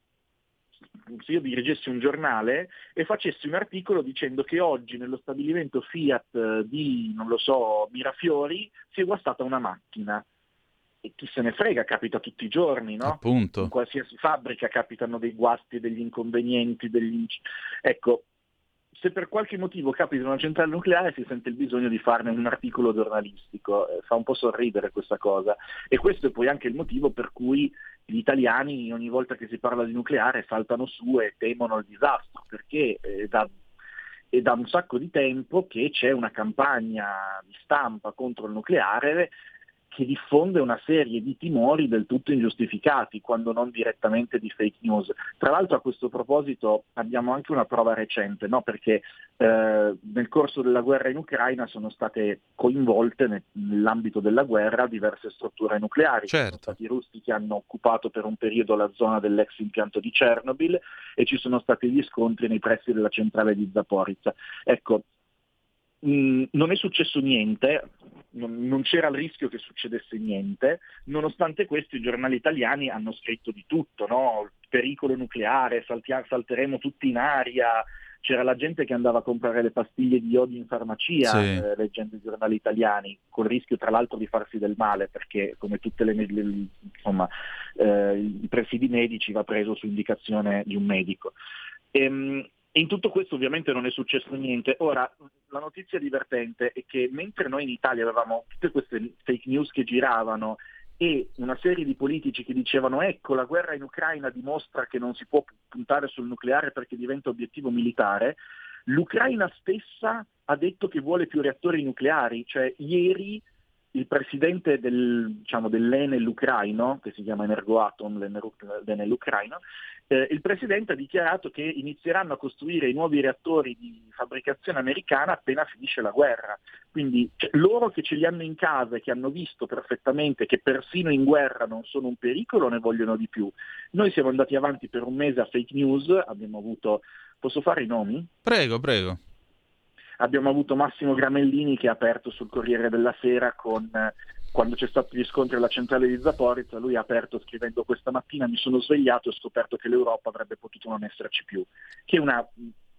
se io dirigessi un giornale e facessi un articolo dicendo che oggi nello stabilimento Fiat eh, di, non lo so, Mirafiori si è guastata una macchina chi se ne frega, capita tutti i giorni, no? Appunto. In qualsiasi fabbrica capitano dei guasti, degli inconvenienti, degli... Ecco, se per qualche motivo capita una centrale nucleare si sente il bisogno di farne un articolo giornalistico, eh, fa un po' sorridere questa cosa e questo è poi anche il motivo per cui gli italiani ogni volta che si parla di nucleare saltano su e temono il disastro, perché eh, da, è da un sacco di tempo che c'è una campagna di stampa contro il nucleare che diffonde una serie di timori del tutto ingiustificati, quando non direttamente di fake news. Tra l'altro a questo proposito abbiamo anche una prova recente, no? perché eh, nel corso della guerra in Ucraina sono state coinvolte nell'ambito della guerra diverse strutture nucleari. Certo. Sono stati i russi che hanno occupato per un periodo la zona dell'ex impianto di Chernobyl e ci sono stati gli scontri nei pressi della centrale di Zaporizza. Ecco, Mm, non è successo niente, non, non, c'era il rischio che succedesse niente, nonostante questo i giornali italiani hanno scritto di tutto, no? pericolo nucleare, saltia, salteremo tutti in aria, c'era la gente che andava a comprare le pastiglie di iodio in farmacia sì. eh, leggendo i giornali italiani, col rischio tra l'altro di farsi del male, perché come tutte le, le insomma, eh, i presidi medici va preso su indicazione di un medico. Ehm, in tutto questo ovviamente non è successo niente. Ora, la notizia divertente è che mentre noi in Italia avevamo tutte queste fake news che giravano e una serie di politici che dicevano ecco la guerra in Ucraina dimostra che non si può puntare sul nucleare perché diventa obiettivo militare, l'Ucraina stessa ha detto che vuole più reattori nucleari, cioè ieri il presidente del, diciamo, dell'Enel ucraino, che si chiama Energoatom, l'Enel ucraino, eh, il Presidente ha dichiarato che inizieranno a costruire i nuovi reattori di fabbricazione americana appena finisce la guerra. Quindi cioè, loro che ce li hanno in casa e che hanno visto perfettamente che persino in guerra non sono un pericolo ne vogliono di più. Noi siamo andati avanti per un mese a fake news, abbiamo avuto... Posso fare i nomi? Prego, prego. Abbiamo avuto Massimo Gramellini che ha aperto sul Corriere della Sera con quando c'è stato gli scontri alla centrale di Zaporizza, lui ha aperto scrivendo questa mattina mi sono svegliato e ho scoperto che l'Europa avrebbe potuto non esserci più, che è una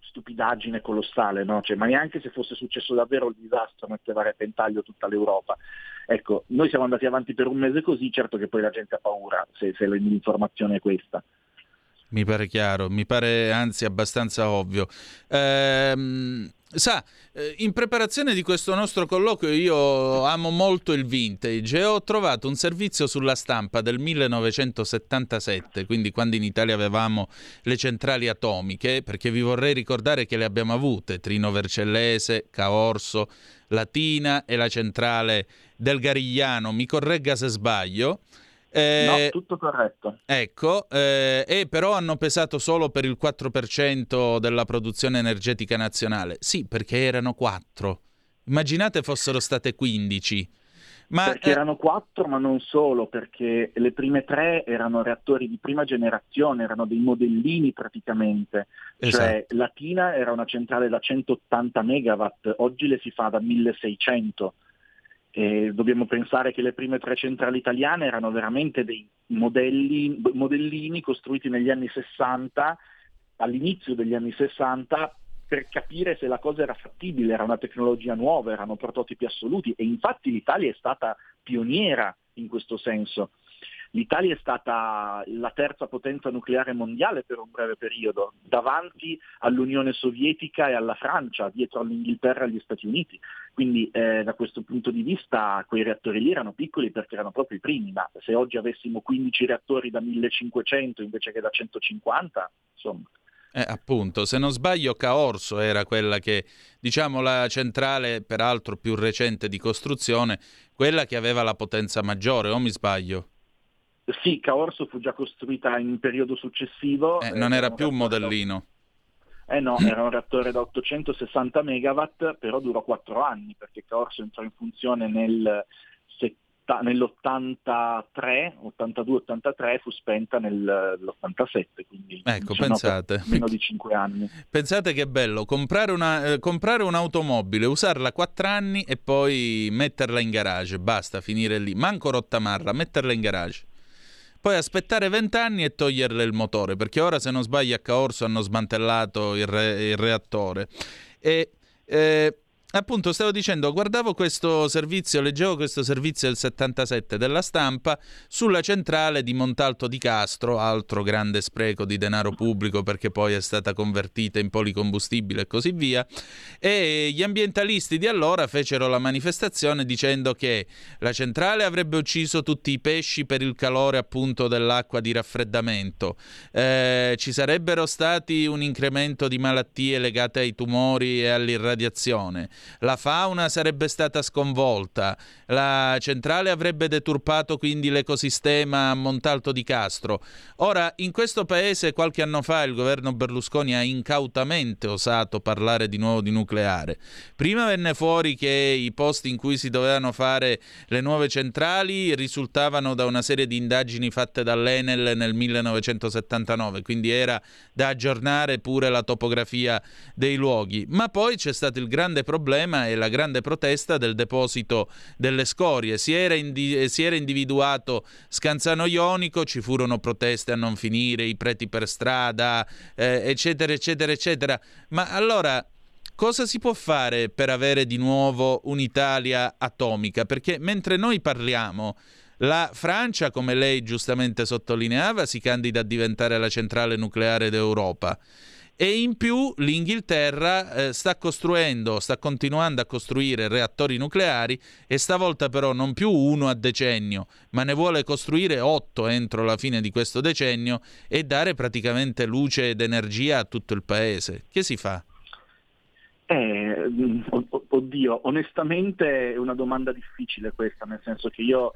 stupidaggine colossale, no? cioè, ma neanche se fosse successo davvero il disastro metteva a repentaglio tutta l'Europa. Ecco, noi siamo andati avanti per un mese così, certo che poi la gente ha paura se, se l'informazione è questa. Mi pare chiaro, mi pare anzi abbastanza ovvio. Ehm, Sa, eh, in preparazione di questo nostro colloquio io amo molto il vintage e ho trovato un servizio sulla stampa del 1977, quindi quando in Italia avevamo le centrali atomiche, perché vi vorrei ricordare che le abbiamo avute, Trino Vercellese, Caorso, Latina e la centrale del Garigliano, mi corregga se sbaglio. Eh, no, tutto corretto. Ecco, eh, e però hanno pesato solo per il 4% della produzione energetica nazionale. Sì, perché erano 4. Immaginate fossero state 15. Ma, perché eh... erano 4, ma non solo, perché le prime tre erano reattori di prima generazione, erano dei modellini praticamente. Cioè, esatto. Cioè, Latina era una centrale da 180 megawatt, oggi le si fa da 1600 eh, dobbiamo pensare che le prime tre centrali italiane erano veramente dei modelli, modellini costruiti negli anni 60, all'inizio degli anni 60, per capire se la cosa era fattibile, era una tecnologia nuova, erano prototipi assoluti e infatti l'Italia è stata pioniera in questo senso. l'Italia è stata la terza potenza nucleare mondiale per un breve periodo, davanti all'Unione Sovietica e alla Francia, dietro all'Inghilterra e agli Stati Uniti. Quindi eh, da questo punto di vista quei reattori lì erano piccoli perché erano proprio i primi, ma se oggi avessimo 15 reattori da 1500 invece che da 150, insomma. Eh, appunto, se non sbaglio Caorso era quella che, diciamo, la centrale, peraltro più recente di costruzione, quella che aveva la potenza maggiore, o mi sbaglio? Sì, Caorso fu già costruita in periodo successivo. Eh, non era più un modellino. Eh no, era un reattore da 860 megawatt, però durò quattro anni perché Caorso entrò in funzione nel nell'83, 82-83 fu spenta nell'87, quindi ecco, pensate. meno di 5 anni. Pensate che bello, comprare, una, eh, comprare un'automobile, usarla 4 anni e poi metterla in garage, basta, finire lì, manco rottamarla, metterla in garage. Poi aspettare 20 anni e toglierle il motore, perché ora se non sbaglio a Caorso hanno smantellato il, re, il reattore. E... Eh, Appunto, stavo dicendo, guardavo questo servizio, leggevo questo servizio del 77 della stampa sulla centrale di Montalto di Castro, altro grande spreco di denaro pubblico perché poi è stata convertita in policombustibile e così via. E gli ambientalisti di allora fecero la manifestazione dicendo che la centrale avrebbe ucciso tutti i pesci per il calore appunto dell'acqua di raffreddamento. Eh, ci sarebbero stati un incremento di malattie legate ai tumori e all'irradiazione la fauna sarebbe stata sconvolta, la centrale avrebbe deturpato quindi l'ecosistema a Montalto di Castro. Ora, in questo paese qualche anno fa il governo Berlusconi ha incautamente osato parlare di nuovo di nucleare. Prima venne fuori che i posti in cui si dovevano fare le nuove centrali risultavano da una serie di indagini fatte dall'Enel nel 1979, quindi era da aggiornare pure la topografia dei luoghi. Ma poi c'è stato il grande problema problema è la grande protesta del deposito delle scorie. Si era, indi- si era individuato Scanzano Ionico, ci furono proteste a non finire, i preti per strada, eh, eccetera, eccetera, eccetera. Ma allora cosa si può fare per avere di nuovo un'Italia atomica? Perché mentre noi parliamo, la Francia, come lei giustamente sottolineava, si candida a diventare la centrale nucleare d'Europa e in più l'Inghilterra eh, sta costruendo, sta continuando a costruire reattori nucleari e stavolta però non più uno a decennio, ma ne vuole costruire otto entro la fine di questo decennio e dare praticamente luce ed energia a tutto il paese. Che si fa? Eh, oddio, onestamente è una domanda difficile questa, nel senso che io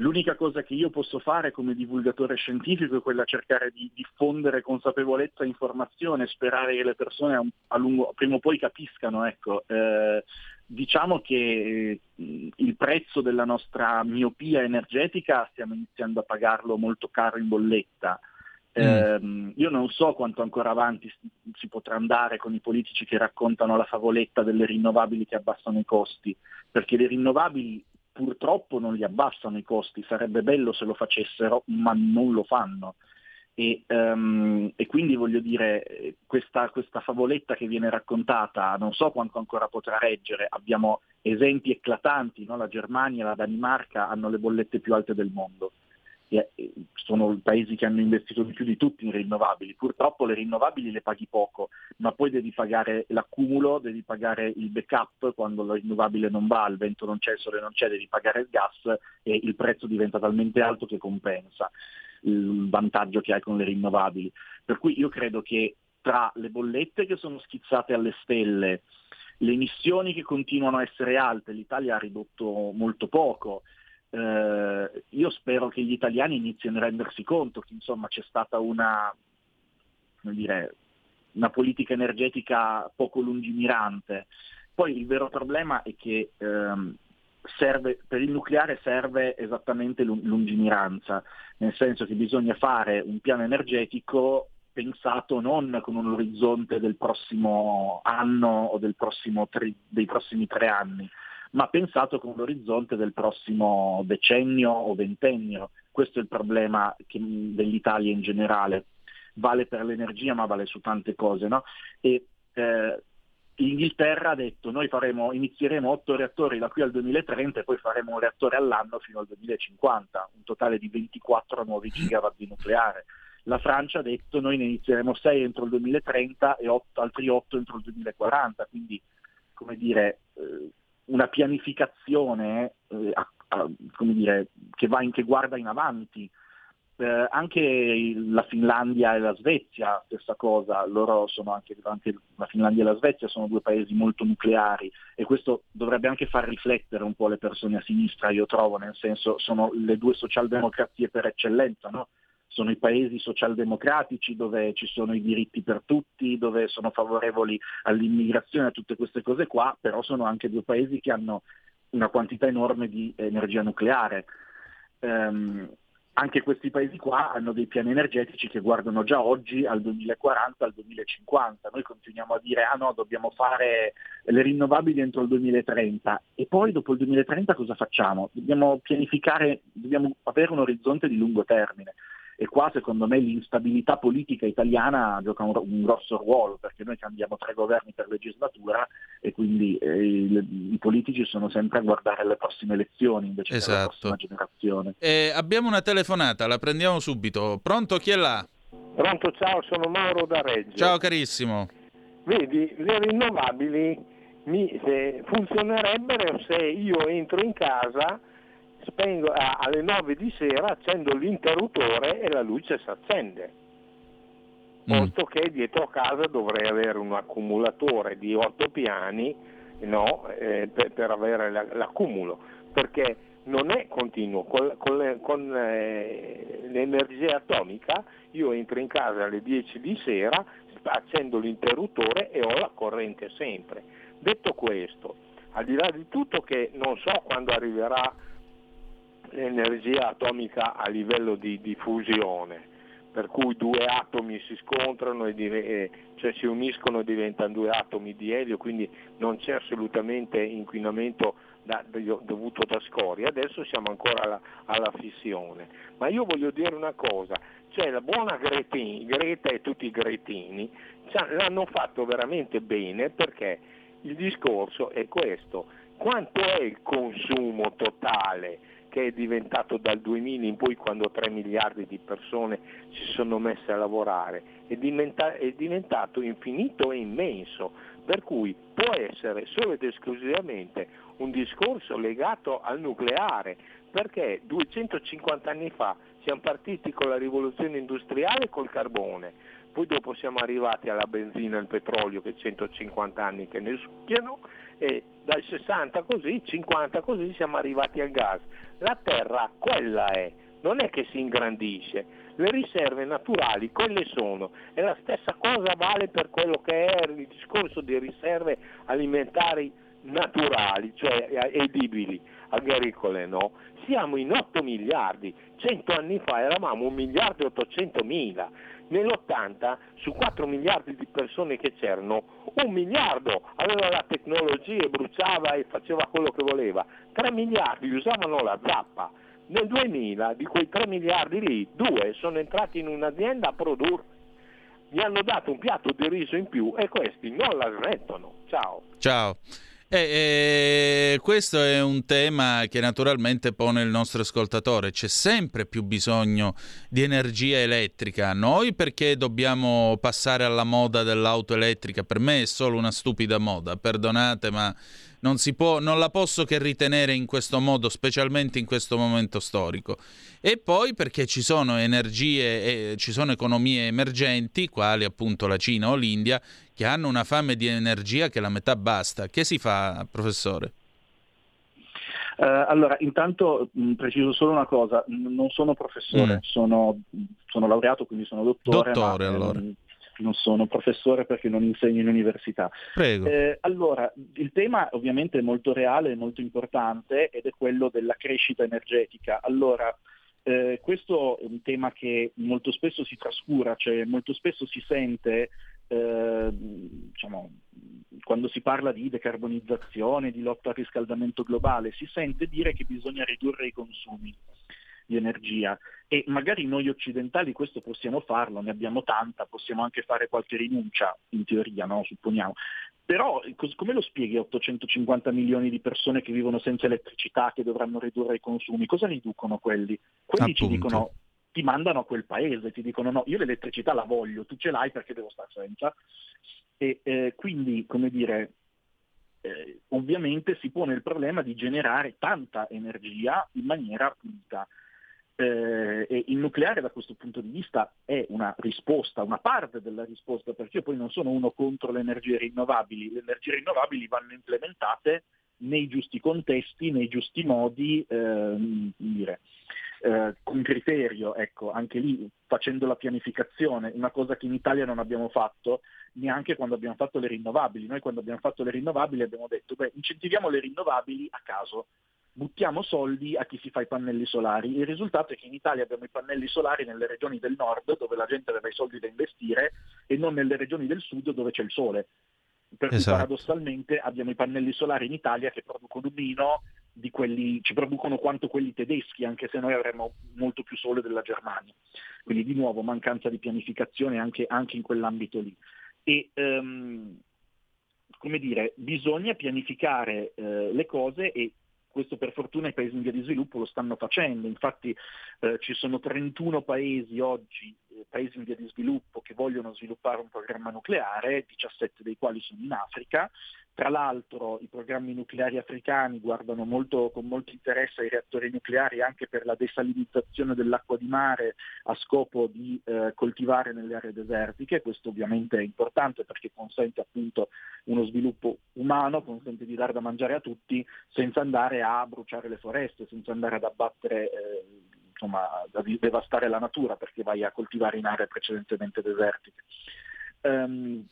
L'unica cosa che io posso fare come divulgatore scientifico è quella di cercare di diffondere consapevolezza e informazione, sperare che le persone a, a lungo, prima o poi capiscano. Ecco. Eh, diciamo che il prezzo della nostra miopia energetica stiamo iniziando a pagarlo molto caro in bolletta. Mm. Eh, io non so quanto ancora avanti si potrà andare con i politici che raccontano la favoletta delle rinnovabili che abbassano i costi, perché le rinnovabili purtroppo non li abbassano i costi, sarebbe bello se lo facessero, ma non lo fanno. E, um, e quindi voglio dire, questa, questa, favoletta che viene raccontata non so quanto ancora potrà reggere, abbiamo esempi eclatanti, no? la Germania la Danimarca hanno le bollette più alte del mondo sono i paesi che hanno investito di più di tutti in rinnovabili. Purtroppo le rinnovabili le paghi poco, ma poi devi pagare l'accumulo, devi pagare il backup quando la rinnovabile non va, il vento non c'è, il sole non c'è, devi pagare il gas e il prezzo diventa talmente alto che compensa il vantaggio che hai con le rinnovabili. Per cui io credo che tra le bollette che sono schizzate alle stelle, le emissioni che continuano a essere alte, l'Italia ha ridotto molto poco, eh, io spero che gli italiani inizino a rendersi conto che insomma, c'è stata una, dire, una politica energetica poco lungimirante. Poi il vero problema è che ehm, serve, per il nucleare serve esattamente lungimiranza, nel senso che bisogna fare un piano energetico pensato non con un orizzonte del prossimo anno o prossimo tre, dei prossimi tre anni, ma pensato con l'orizzonte del prossimo decennio o ventennio. Questo è il problema che, dell'Italia in generale. Vale per l'energia, ma vale su tante cose. No? E, eh, l'Inghilterra ha detto noi faremo, inizieremo otto reattori da qui al 2030 e poi faremo un reattore all'anno fino al 2050, un totale di 24 nuovi gigawatt di nucleare. La Francia ha detto noi ne inizieremo 6 entro il 2030 e 8, altri 8 entro il 2040, quindi come dire, eh, una pianificazione eh, a, a, dire, che, in, che, guarda in avanti. Eh, anche la Finlandia e la Svezia, stessa cosa, loro sono anche, anche, la Finlandia e la Svezia sono due paesi molto nucleari e questo dovrebbe anche far riflettere un po' le persone a sinistra, io trovo, nel senso sono le due socialdemocrazie per eccellenza, no? Sono i paesi socialdemocratici dove ci sono i diritti per tutti, dove sono favorevoli all'immigrazione, a tutte queste cose qua, però sono anche due paesi che hanno una quantità enorme di energia nucleare. Um, anche questi paesi qua hanno dei piani energetici che guardano già oggi al 2040, al 2050. Noi continuiamo a dire ah no, dobbiamo fare le rinnovabili entro il 2030 e poi dopo il 2030 cosa facciamo? Dobbiamo pianificare, dobbiamo avere un orizzonte di lungo termine e qua secondo me l'instabilità politica italiana gioca un, un grosso ruolo perché noi cambiamo tre governi per legislatura e quindi eh, i, i, politici sono sempre a guardare alle prossime elezioni invece esatto. che alla prossima generazione. Eh, abbiamo una telefonata, la prendiamo subito. Pronto, chi è là? Pronto, ciao, sono Mauro da Reggio. Ciao carissimo. Vedi, le rinnovabili mi, funzionerebbero se io entro in casa spengo, alle 9 di sera accendo l'interruttore e la luce si accende. Mm. Posto che dietro a casa dovrei avere un accumulatore di 8 piani no, eh, per, per, avere l'accumulo, perché non è continuo, con, con, con eh, l'energia atomica io entro in casa alle 10 di sera, accendo l'interruttore e ho la corrente sempre. Detto questo, al di là di tutto che non so quando arriverà l'energia atomica a livello di diffusione, per cui due atomi si scontrano e div- cioè si uniscono e diventano due atomi di elio, quindi non c'è assolutamente inquinamento da, dovuto da scoria, adesso siamo ancora alla, alla, fissione. Ma io voglio dire una cosa, cioè la buona Gretin, Greta e tutti i gretini l'hanno fatto veramente bene perché il discorso è questo, quanto è il consumo totale? Che è diventato dal 2000 in poi quando 3 miliardi di persone si sono messe a lavorare, è, diventa- è diventato infinito e immenso, per cui può essere solo ed esclusivamente un discorso legato al nucleare, perché 250 anni fa siamo partiti con la rivoluzione industriale col carbone, poi dopo siamo arrivati alla benzina e al petrolio che 150 anni che ne succhiano e dal 60 così, 50 così siamo arrivati al gas. La terra quella è, non è che si ingrandisce, le riserve naturali quelle sono e la stessa cosa vale per quello che è il discorso di riserve alimentari naturali, cioè edibili, agricole, no? Siamo in 8 miliardi, 100 anni fa eravamo 1 miliardo e 800 mila, nell'80 su 4 miliardi di persone che c'erano, un miliardo aveva la tecnologia e bruciava e faceva quello che voleva, 3 miliardi usavano la zappa. Nel 2000 di quei 3 miliardi lì, due sono entrati in un'azienda a produrre. Gli hanno dato un piatto di riso in più e questi non la smettono. Ciao. Ciao. Eh, eh, questo è un tema che naturalmente pone il nostro ascoltatore. C'è sempre più bisogno di energia elettrica. Noi perché dobbiamo passare alla moda dell'auto elettrica? Per me è solo una stupida moda, perdonate, ma non, può, non la posso che ritenere in questo modo, specialmente in questo momento storico. E poi perché ci sono energie, e ci sono economie emergenti, quali appunto la Cina o l'India, che hanno una fame di energia che la metà basta. Che si fa, professore? Uh, allora, intanto mh, preciso solo una cosa, n- non sono professore, mm. sono, sono, laureato, quindi sono dottore. Dottore, ma, allora. Ehm, non sono professore perché non insegno in università. Prego. Eh, allora, il tema ovviamente è molto reale, è molto importante ed è quello della crescita energetica. Allora, eh, questo è un tema che molto spesso si trascura, cioè molto spesso si sente eh, diciamo, quando si parla di decarbonizzazione, di lotta al riscaldamento globale, si sente dire che bisogna ridurre i consumi. di energia e magari noi occidentali questo possiamo farlo, ne abbiamo tanta, possiamo anche fare qualche rinuncia, in teoria, no? supponiamo. Però come lo spieghi a 850 milioni di persone che vivono senza elettricità, che dovranno ridurre i consumi? Cosa riducono quelli? Quelli ci Appunto. dicono ti mandano a quel paese, ti dicono no, io l'elettricità la voglio, tu ce l'hai perché devo stare senza. E eh, quindi, come dire, eh, ovviamente si pone il problema di generare tanta energia in maniera pulita. Eh, il nucleare da questo punto di vista è una risposta, una parte della risposta, perché io poi non sono uno contro le energie rinnovabili, le energie rinnovabili vanno implementate nei giusti contesti, nei giusti modi, ehm, eh, con criterio, ecco, anche lì facendo la pianificazione, una cosa che in Italia non abbiamo fatto neanche quando abbiamo fatto le rinnovabili. Noi quando abbiamo fatto le rinnovabili abbiamo detto, beh, incentiviamo le rinnovabili a caso, buttiamo soldi a chi si fa i pannelli solari. Il risultato è che in Italia abbiamo i pannelli solari nelle regioni del nord dove la gente aveva i soldi da investire e non nelle regioni del sud dove c'è il sole. Per cui Esatto. paradossalmente abbiamo i pannelli solari in Italia che producono meno di quelli, ci producono quanto quelli tedeschi, anche se noi avremo molto più sole della Germania. Quindi di nuovo mancanza di pianificazione anche, anche in quell'ambito lì. E ehm, come dire, bisogna pianificare eh, le cose e questo per fortuna i paesi in via di sviluppo lo stanno facendo, infatti eh, ci sono 31 paesi oggi, eh, paesi in via di sviluppo, che vogliono sviluppare un programma nucleare, 17 dei quali sono in Africa. Tra l'altro i programmi nucleari africani guardano molto, con molto interesse ai reattori nucleari anche per la desalinizzazione dell'acqua di mare a scopo di eh, coltivare nelle aree desertiche, questo ovviamente è importante perché consente appunto uno sviluppo umano, consente di dare da mangiare a tutti senza andare a bruciare le foreste, senza andare ad abbattere, eh, insomma, a devastare la natura perché vai a coltivare in aree precedentemente desertiche. Ehm,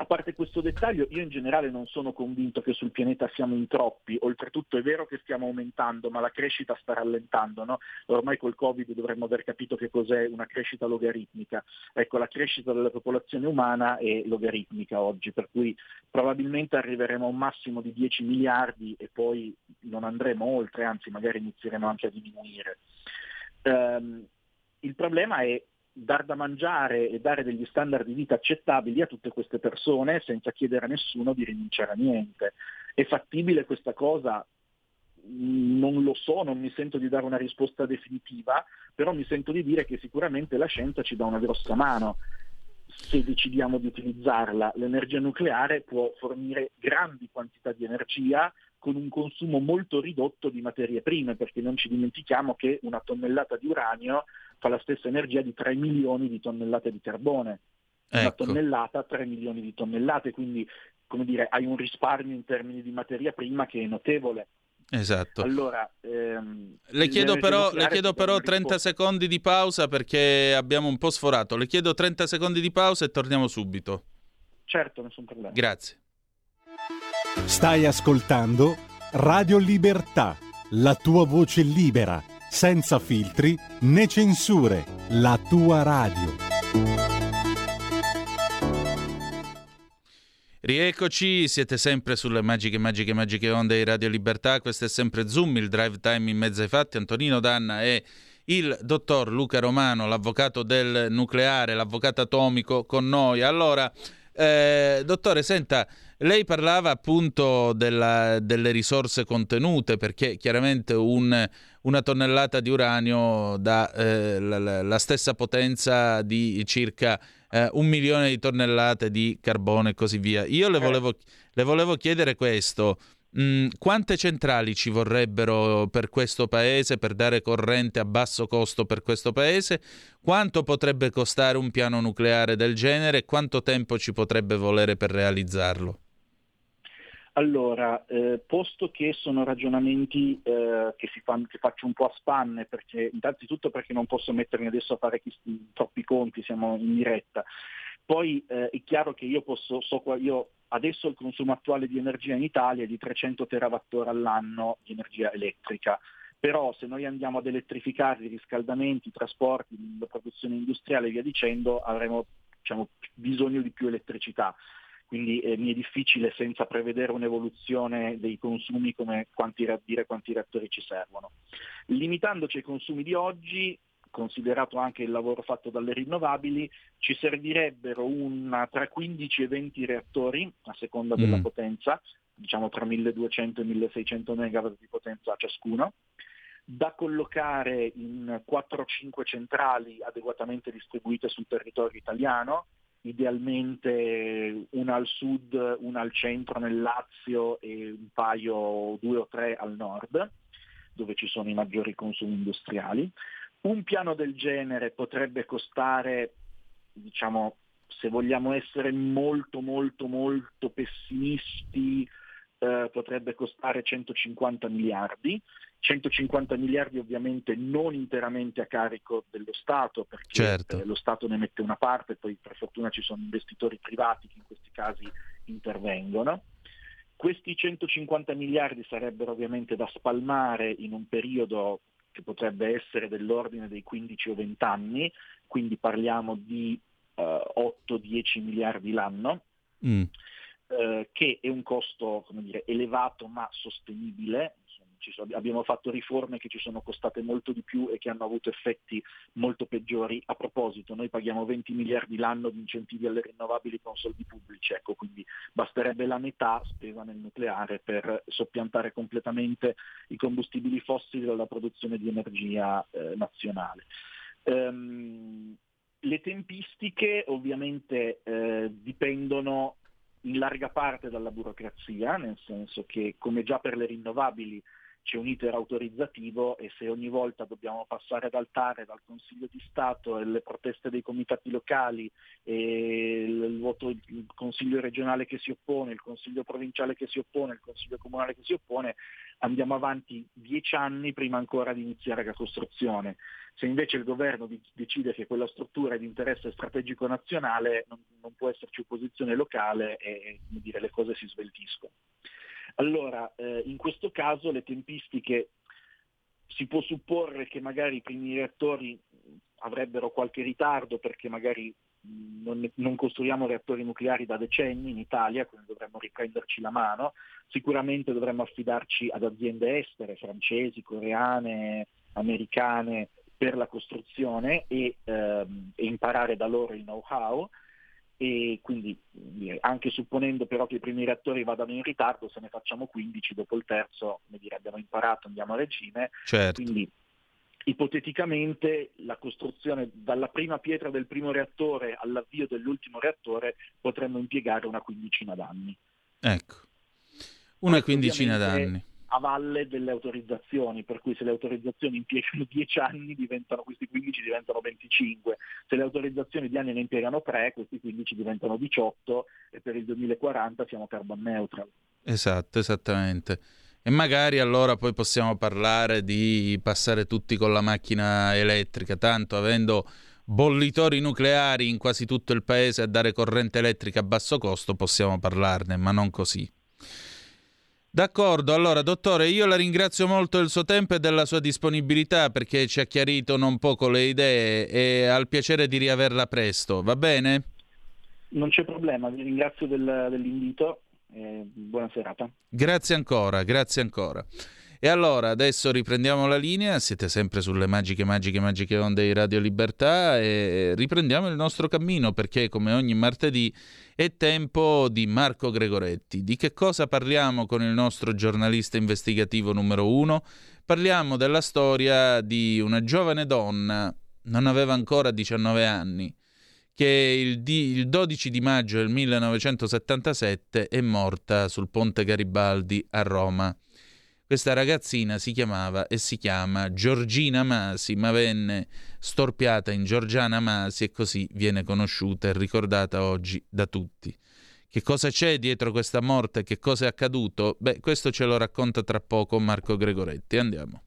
a parte questo dettaglio, io in generale non sono convinto che sul pianeta siamo in troppi, oltretutto è vero che stiamo aumentando, ma la crescita sta rallentando, no? ormai col Covid dovremmo aver capito che cos'è una crescita logaritmica. Ecco, la crescita della popolazione umana è logaritmica oggi, per cui probabilmente arriveremo a un massimo di 10 miliardi e poi non andremo oltre, anzi magari inizieremo anche a diminuire. Ehm, il problema è dar da mangiare e dare degli standard di vita accettabili a tutte queste persone senza chiedere a nessuno di rinunciare a niente. È fattibile questa cosa? Non lo so, non mi sento di dare una risposta definitiva, però mi sento di dire che sicuramente la scienza ci dà una grossa mano se decidiamo di utilizzarla. L'energia nucleare può fornire grandi quantità di energia con un consumo molto ridotto di materie prime, perché non ci dimentichiamo che una tonnellata di uranio fa la stessa energia di 3 milioni di tonnellate di carbone. Una Ecco. tonnellata, 3 milioni di tonnellate, quindi come dire, hai un risparmio in termini di materia prima che è notevole. Esatto. Allora, ehm, Le chiedo, però, le chiedo però una 30 risposta. secondi di pausa perché abbiamo un po' sforato. Le chiedo 30 secondi di pausa e torniamo subito. Certo, nessun problema. Grazie. Stai ascoltando Radio Libertà, la tua voce libera, senza filtri né censure, la tua radio. Rieccoci, siete sempre sulle magiche, magiche, magiche onde di Radio Libertà. Questo è sempre Zoom, il drive time in mezzo ai fatti. Antonino Danna e il dottor Luca Romano, l'avvocato del nucleare, l'avvocato atomico con noi. Allora, eh, dottore, senta, lei parlava appunto della- delle risorse contenute, perché chiaramente un- una tonnellata di uranio dà eh, la, la- stessa potenza di circa eh, un milione di tonnellate di carbone e così via. Io le volevo, le volevo chiedere questo. Mm, quante centrali ci vorrebbero per questo paese, per dare corrente a basso costo per questo paese? Quanto potrebbe costare un piano nucleare del genere e quanto tempo ci potrebbe volere per realizzarlo? Allora, eh, posto che sono ragionamenti eh, che, si fan- che faccio un po' a spanne, perché innanzitutto perché non posso mettermi adesso a fare chi- troppi conti, siamo in diretta. Poi eh, è chiaro che io posso, so io adesso il consumo attuale di energia in Italia è di 300 terawattora all'anno di energia elettrica. Però se noi andiamo ad elettrificare i riscaldamenti, i trasporti, la produzione industriale e via dicendo, avremo diciamo, bisogno di più elettricità. quindi eh, mi è difficile senza prevedere un'evoluzione dei consumi come quanti, dire quanti reattori ci servono. Limitandoci ai consumi di oggi, considerato anche il lavoro fatto dalle rinnovabili, ci servirebbero una, tra 15 e 20 reattori a seconda della Mm. potenza, diciamo tra 1200 e 1600 MW di potenza ciascuno, da collocare in 4-5 centrali adeguatamente distribuite sul territorio italiano, idealmente una al sud, una al centro nel Lazio e un paio, due o tre al nord, dove ci sono i maggiori consumi industriali. Un piano del genere potrebbe costare, diciamo, se vogliamo essere molto molto molto pessimisti, eh, potrebbe costare 150 miliardi. 150 miliardi ovviamente non interamente a carico dello Stato, perché Certo. eh, lo Stato ne mette una parte, poi per fortuna ci sono investitori privati che in questi casi intervengono. Questi 150 miliardi sarebbero ovviamente da spalmare in un periodo che potrebbe essere dell'ordine dei 15 o 20 anni, quindi parliamo di eh, 8-10 miliardi l'anno, Mm. eh, che è un costo come dire, elevato ma sostenibile. Sono- abbiamo fatto riforme che ci sono costate molto di più e che hanno avuto effetti molto peggiori. A proposito, noi paghiamo 20 miliardi l'anno di incentivi alle rinnovabili con soldi pubblici, ecco, quindi basterebbe la metà spesa nel nucleare per soppiantare completamente i combustibili fossili dalla produzione di energia eh, nazionale. Ehm, le tempistiche ovviamente eh, dipendono in larga parte dalla burocrazia, nel senso che come già per le rinnovabili c'è un iter autorizzativo e se ogni volta dobbiamo passare dal TARE, dal Consiglio di Stato e le proteste dei comitati locali e il, voto, il Consiglio regionale che si oppone, il Consiglio provinciale che si oppone, il Consiglio comunale che si oppone, andiamo avanti dieci anni prima ancora di iniziare la costruzione. Se invece il governo decide che quella struttura è di interesse strategico nazionale, non, non può esserci opposizione locale e, e, dire, le cose si sveltiscono. Allora, eh, in questo caso le tempistiche si può supporre che magari i primi reattori avrebbero qualche ritardo perché magari non, non costruiamo reattori nucleari da decenni in Italia, quindi dovremmo riprenderci la mano. Sicuramente dovremmo affidarci ad aziende estere, francesi, coreane, americane, per la costruzione e, ehm, e imparare da loro il know-how e quindi anche supponendo però che i primi reattori vadano in ritardo, se ne facciamo 15 dopo il terzo, come dire, abbiamo imparato, andiamo a regime, Certo. quindi ipoteticamente la costruzione dalla prima pietra del primo reattore all'avvio dell'ultimo reattore potremmo impiegare una quindicina d'anni. Ecco. Una quindicina d'anni. A valle delle autorizzazioni, per cui se le autorizzazioni impiegano 10 anni, questi 15 diventano 25. Se le autorizzazioni di anni ne impiegano 3, questi 15 diventano 18 e per il 2040 siamo carbon neutral. Esatto, esattamente. E magari allora poi possiamo parlare di passare tutti con la macchina elettrica, tanto avendo bollitori nucleari in quasi tutto il paese a dare corrente elettrica a basso costo, possiamo parlarne, ma non così. D'accordo, allora dottore, io la ringrazio molto del suo tempo e della sua disponibilità perché ci ha chiarito non poco le idee e ha il piacere di riaverla presto, va bene? Non c'è problema, vi ringrazio del- dell'invito e buona serata. Grazie ancora, grazie ancora. E allora adesso riprendiamo la linea, siete sempre sulle magiche, magiche, magiche onde di Radio Libertà e riprendiamo il nostro cammino perché come ogni martedì è tempo di Marco Gregoretti. Di che cosa parliamo con il nostro giornalista investigativo numero uno? Parliamo della storia di una giovane donna, non aveva ancora 19 anni, che il, di- il 12 di maggio del 1977 è morta sul ponte Garibaldi a Roma. Questa ragazzina si chiamava e si chiama Giorgina Masi, ma venne storpiata in Giorgiana Masi e così viene conosciuta e ricordata oggi da tutti. Che cosa c'è dietro questa morte? Che cosa è accaduto? Beh, questo ce lo racconta tra poco Marco Gregoretti. Andiamo.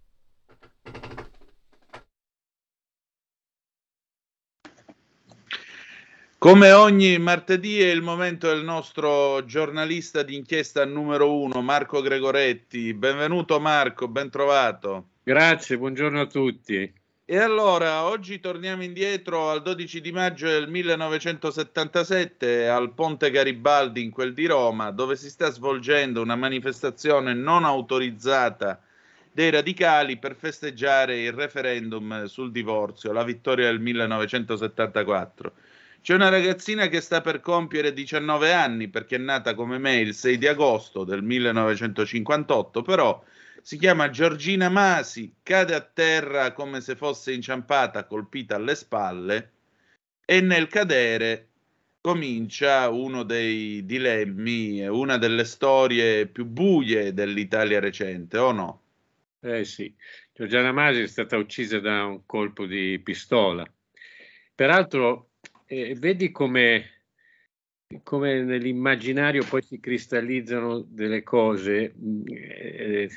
Come ogni martedì è il momento del nostro giornalista d'inchiesta numero uno, Marco Gregoretti. Benvenuto Marco, ben trovato. Grazie, buongiorno a tutti. E allora, oggi torniamo indietro al 12 di maggio del 1977 al Ponte Garibaldi in quel di Roma, dove si sta svolgendo una manifestazione non autorizzata dei radicali per festeggiare il referendum sul divorzio, la vittoria del 1974. C'è una ragazzina che sta per compiere 19 anni perché è nata come me il 6 di agosto del 1958, però si chiama Giorgina Masi, cade a terra come se fosse inciampata, colpita alle spalle e nel cadere comincia uno dei dilemmi, una delle storie più buie dell'Italia recente, o no? Eh sì, Giorgiana Masi è stata uccisa da un colpo di pistola. Peraltro, eh, vedi come, come nell'immaginario poi si cristallizzano delle cose. Eh,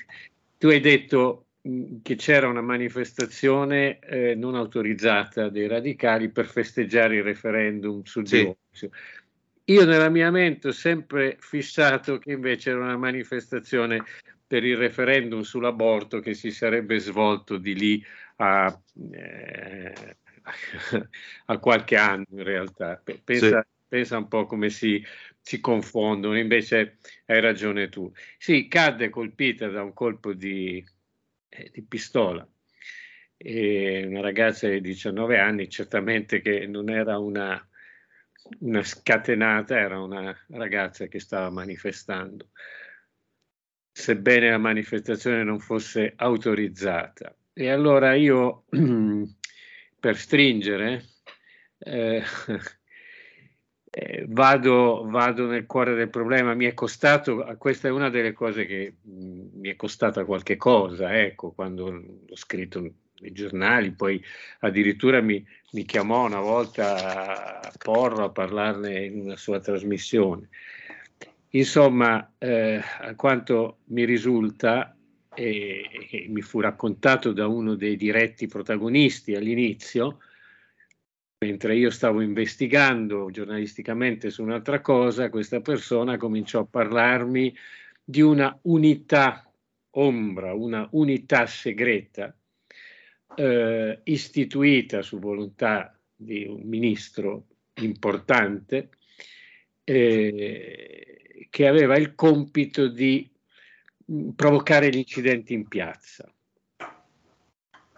tu hai detto mm, che c'era una manifestazione eh, non autorizzata dei radicali per festeggiare il referendum sul sì. divorzio. Io nella mia mente ho sempre fissato che invece era una manifestazione per il referendum sull'aborto che si sarebbe svolto di lì a, eh, a qualche anno in realtà. Pensa, sì. pensa un po' come si, si confondono, invece hai ragione tu. Sì, cadde colpita da un colpo di, eh, di pistola. E una ragazza di 19 anni, certamente che non era una, una scatenata, era una ragazza che stava manifestando, sebbene la manifestazione non fosse autorizzata. E allora io, per stringere, eh, eh, vado, vado, nel cuore del problema, mi è costato, questa è una delle cose che mm, mi è costata qualche cosa, ecco, quando l'ho scritto nei giornali, poi addirittura mi, mi chiamò una volta a Porro a parlarne in una sua trasmissione. Insomma, eh, a quanto mi risulta, e, e mi fu raccontato da uno dei diretti protagonisti all'inizio, mentre io stavo investigando giornalisticamente su un'altra cosa, questa persona cominciò a parlarmi di una unità ombra, una unità segreta eh, istituita su volontà di un ministro importante eh, che aveva il compito di provocare gli incidenti in piazza.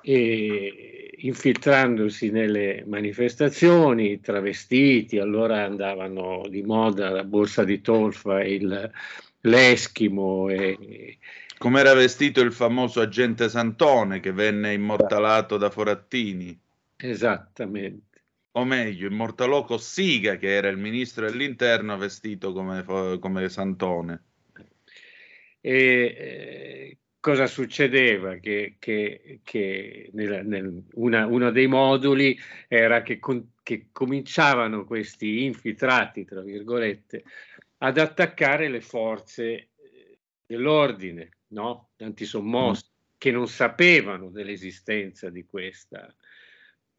E, infiltrandosi nelle manifestazioni, travestiti, allora andavano di moda la borsa di tolfa, il, l'eschimo. E... Come era vestito il famoso agente Santone che venne immortalato da Forattini. Esattamente. O meglio, immortalò Cossiga, che era il ministro dell'interno, vestito come, come Santone. E, eh, cosa succedeva? Che, che, che nel, nel, una, uno dei moduli era che, con, che cominciavano questi infiltrati, tra virgolette, ad attaccare le forze eh, dell'ordine, no? antisommosse, mm. che non sapevano dell'esistenza di questa,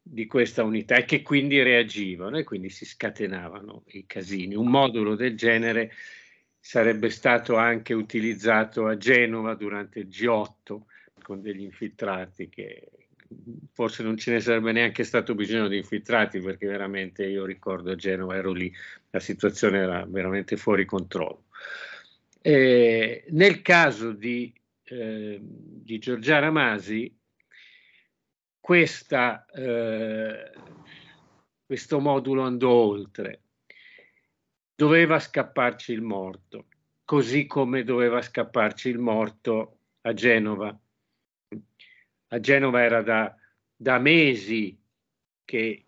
di questa unità e che quindi reagivano e quindi si scatenavano i casini. Un modulo del genere sarebbe stato anche utilizzato a Genova durante il G8 con degli infiltrati che forse non ce ne sarebbe neanche stato bisogno di infiltrati perché veramente io ricordo a Genova ero lì, la situazione era veramente fuori controllo. E nel caso di, eh, di Giorgiana Masi, questa, eh, questo modulo andò oltre doveva scapparci il morto, così come doveva scapparci il morto a Genova. A Genova era da, da mesi che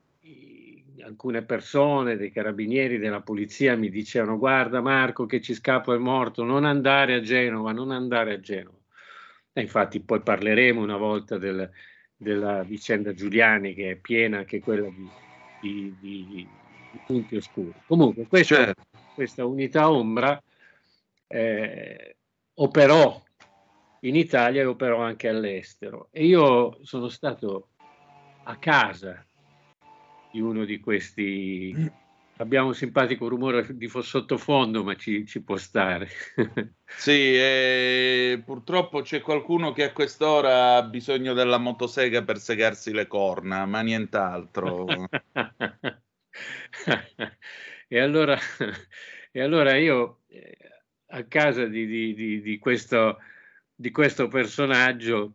alcune persone, dei carabinieri, della polizia mi dicevano guarda Marco che ci scappa il morto, non andare a Genova, non andare a Genova. E infatti poi parleremo una volta del, della vicenda Giuliani che è piena anche quella di, di, di punti oscuri. Comunque, questa, certo. questa unità ombra eh, operò in Italia e operò anche all'estero. E io sono stato a casa di uno di questi abbiamo un simpatico rumore di sottofondo, ma ci, ci può stare. sì, eh, purtroppo c'è qualcuno che a quest'ora ha bisogno della motosega per segarsi le corna, ma nient'altro. e, allora, e allora io eh, a casa di, di, di, di questo, questo, personaggio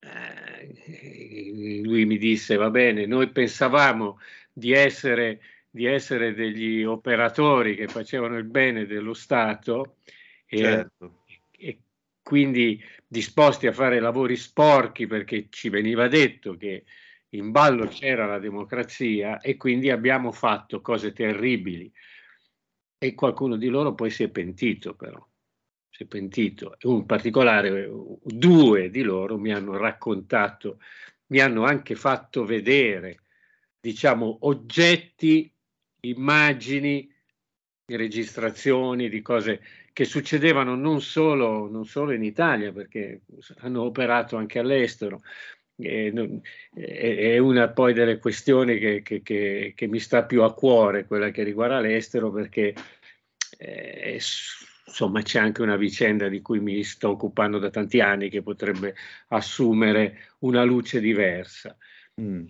eh, lui mi disse va bene, noi pensavamo di essere, di essere degli operatori che facevano il bene dello Stato e, certo. e quindi disposti a fare lavori sporchi perché ci veniva detto che in ballo c'era la democrazia e quindi abbiamo fatto cose terribili e qualcuno di loro poi si è pentito però si è pentito in particolare due di loro mi hanno raccontato mi hanno anche fatto vedere diciamo, oggetti, immagini, registrazioni di cose che succedevano non solo, non solo in Italia, perché hanno operato anche all'estero. È, è una poi delle questioni che, che, che, che, mi sta più a cuore, quella che riguarda l'estero, perché eh, insomma c'è anche una vicenda di cui mi sto occupando da tanti anni che potrebbe assumere una luce diversa. Mm.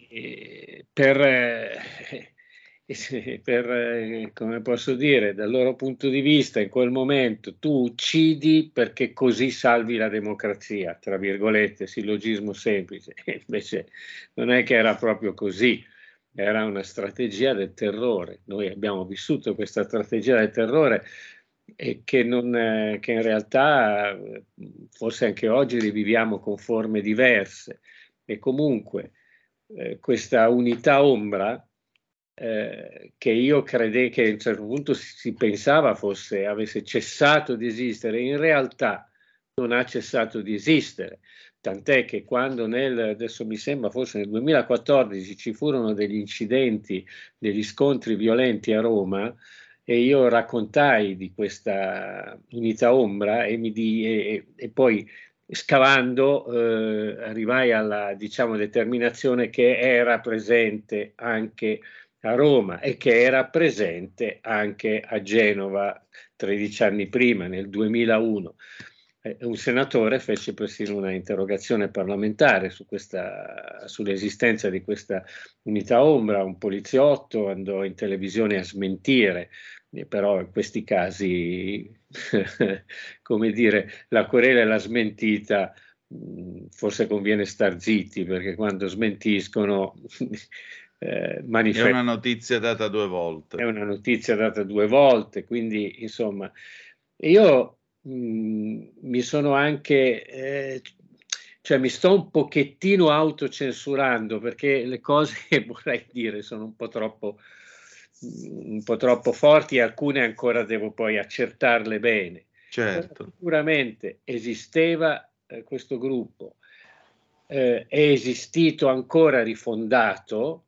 per, eh, per eh, come posso dire, dal loro punto di vista, in quel momento tu uccidi perché così salvi la democrazia, tra virgolette, sillogismo semplice. Invece non è che era proprio così, era una strategia del terrore. Noi abbiamo vissuto questa strategia del terrore e che, non, eh, che in realtà forse anche oggi riviviamo con forme diverse. E comunque eh, questa unità ombra eh, che io credevo che a un certo punto si, si, pensava fosse, avesse cessato di esistere, in realtà non ha cessato di esistere. Tant'è che quando nel, adesso mi sembra forse nel 2014 ci furono degli incidenti, degli scontri violenti a Roma, e io raccontai di questa unità ombra e, di, e, e poi scavando eh, arrivai alla diciamo, determinazione che era presente anche a Roma e che era presente anche a Genova 13 anni prima, nel 2001. Eh, un senatore fece persino una interrogazione parlamentare su questa, sull'esistenza di questa unità ombra, un poliziotto andò in televisione a smentire però in questi casi, come dire, la querela e la smentita, mm, forse conviene star zitti perché quando smentiscono eh, manifestano. È una notizia data due volte. È una notizia data due volte, quindi insomma, io mh, mm, mi sono anche, eh, cioè mi sto un pochettino autocensurando perché le cose che vorrei dire sono un po' troppo un po' troppo forti alcune ancora devo poi accertarle bene. Certo. sicuramente esisteva eh, questo gruppo, eh, è esistito ancora rifondato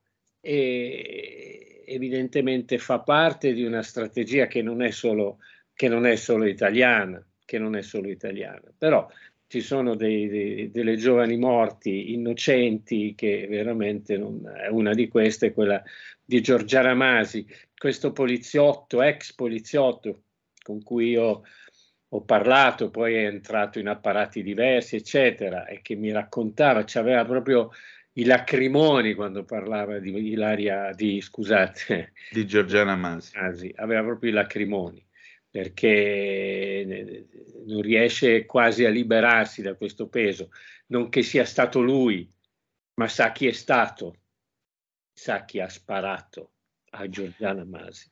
e evidentemente fa parte di una strategia che non è solo, non è solo italiana, che non è solo italiana, però ci sono dei, dei, delle giovani morti innocenti che veramente non, una di queste è quella di Giorgiana Masi, questo poliziotto, ex poliziotto con cui io ho parlato, poi è entrato in apparati diversi, eccetera, e che mi raccontava, aveva proprio i lacrimoni quando parlava di Ilaria, di scusate, di Giorgiana Masi. Masi aveva proprio i lacrimoni perché non riesce quasi a liberarsi da questo peso, non che sia stato lui, ma sa chi è stato, sa chi ha sparato a Giorgiana Masi.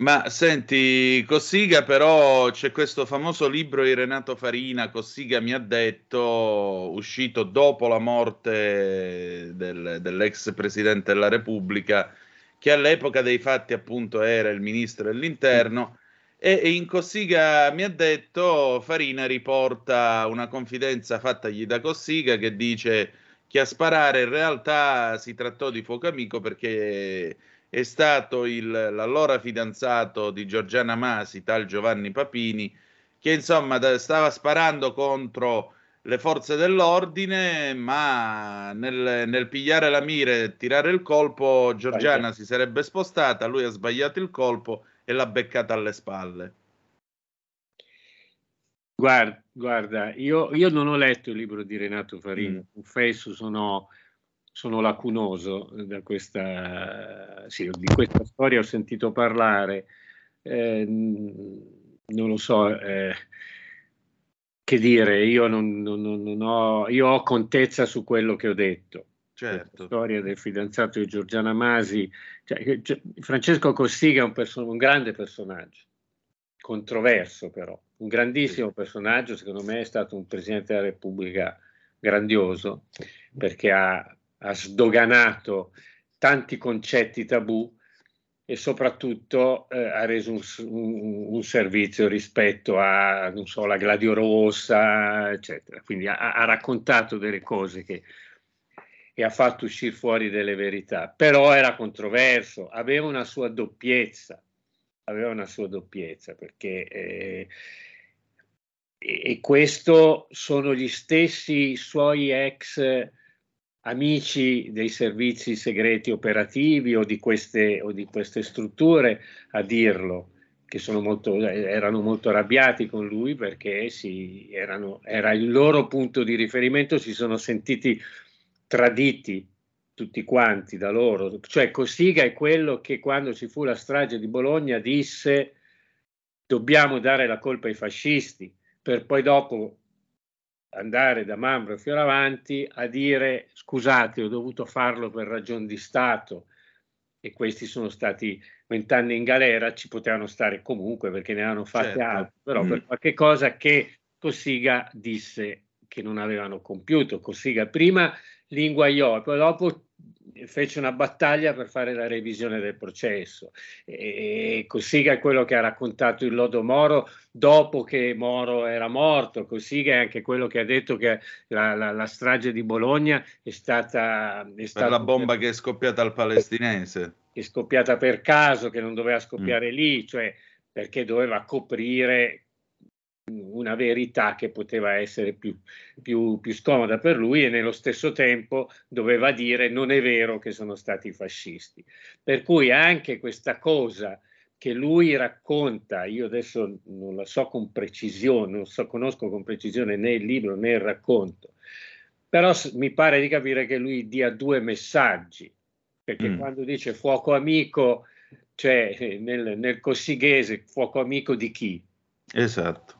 Ma senti, Cossiga però c'è questo famoso libro di Renato Farina, Cossiga mi ha detto, uscito dopo la morte del, dell'ex Presidente della Repubblica, che all'epoca dei fatti appunto era il Ministro dell'Interno, e, in Cossiga mi ha detto, Farina riporta una confidenza fattagli da Cossiga che dice che a sparare in realtà si trattò di fuoco amico perché è stato il, l'allora fidanzato di Giorgiana Masi, tal Giovanni Papini, che insomma stava sparando contro le forze dell'ordine, ma nel, nel pigliare la mira e tirare il colpo, Giorgiana si sarebbe spostata, lui ha sbagliato il colpo e l'ha beccata alle spalle. Guarda, guarda io, io, non ho letto il libro di Renato Farini, mm. confesso, sono, sono lacunoso da questa, sì, di questa storia, ho sentito parlare, eh, non lo so, eh, che dire, io, non, non, non ho, io ho contezza su quello che ho detto. Certo. La storia del fidanzato di Giorgiana Masi, cioè, cioè, Francesco Cossiga è un, perso- un grande personaggio, controverso però un grandissimo personaggio, secondo me è stato un Presidente della Repubblica grandioso perché ha, ha sdoganato tanti concetti tabù e soprattutto eh, ha reso un, un, un, servizio rispetto a, non so, la Gladio Rossa, eccetera. Quindi ha, ha raccontato delle cose che, e ha fatto uscire fuori delle verità, però era controverso, aveva una sua doppiezza, aveva una sua doppiezza perché eh, e questo sono gli stessi suoi ex amici dei servizi segreti operativi o di queste, o di queste strutture a dirlo, che molto, erano molto arrabbiati con lui perché si, erano, era il loro punto di riferimento, si sono sentiti traditi tutti quanti da loro. Cioè Cossiga è quello che quando ci fu la strage di Bologna disse dobbiamo dare la colpa ai fascisti per poi dopo andare da Mambro e Fioravanti a dire scusate ho dovuto farlo per ragioni di Stato e questi sono stati vent'anni in galera, ci potevano stare comunque perché ne hanno fatte certo. altre, però mm. per qualche cosa che Cossiga disse che non avevano compiuto. Cossiga prima li inguagliò e poi dopo fece una battaglia per fare la revisione del processo. E Cossiga è quello che ha raccontato il lodo Moro dopo che Moro era morto. Cossiga è anche quello che ha detto che la, la, la strage di Bologna è stata... È stata la bomba per, che è scoppiata al palestinese. È scoppiata per caso, che non doveva scoppiare mm. lì, cioè perché doveva coprire una verità che poteva essere più, più, più, scomoda per lui e nello stesso tempo doveva dire non è vero che sono stati fascisti. Per cui anche questa cosa che lui racconta, io adesso non la so con precisione, non so, conosco con precisione né il libro né il racconto, però mi pare di capire che lui dia due messaggi, perché mm. quando dice fuoco amico, cioè nel, nel cossighese fuoco amico di chi? Esatto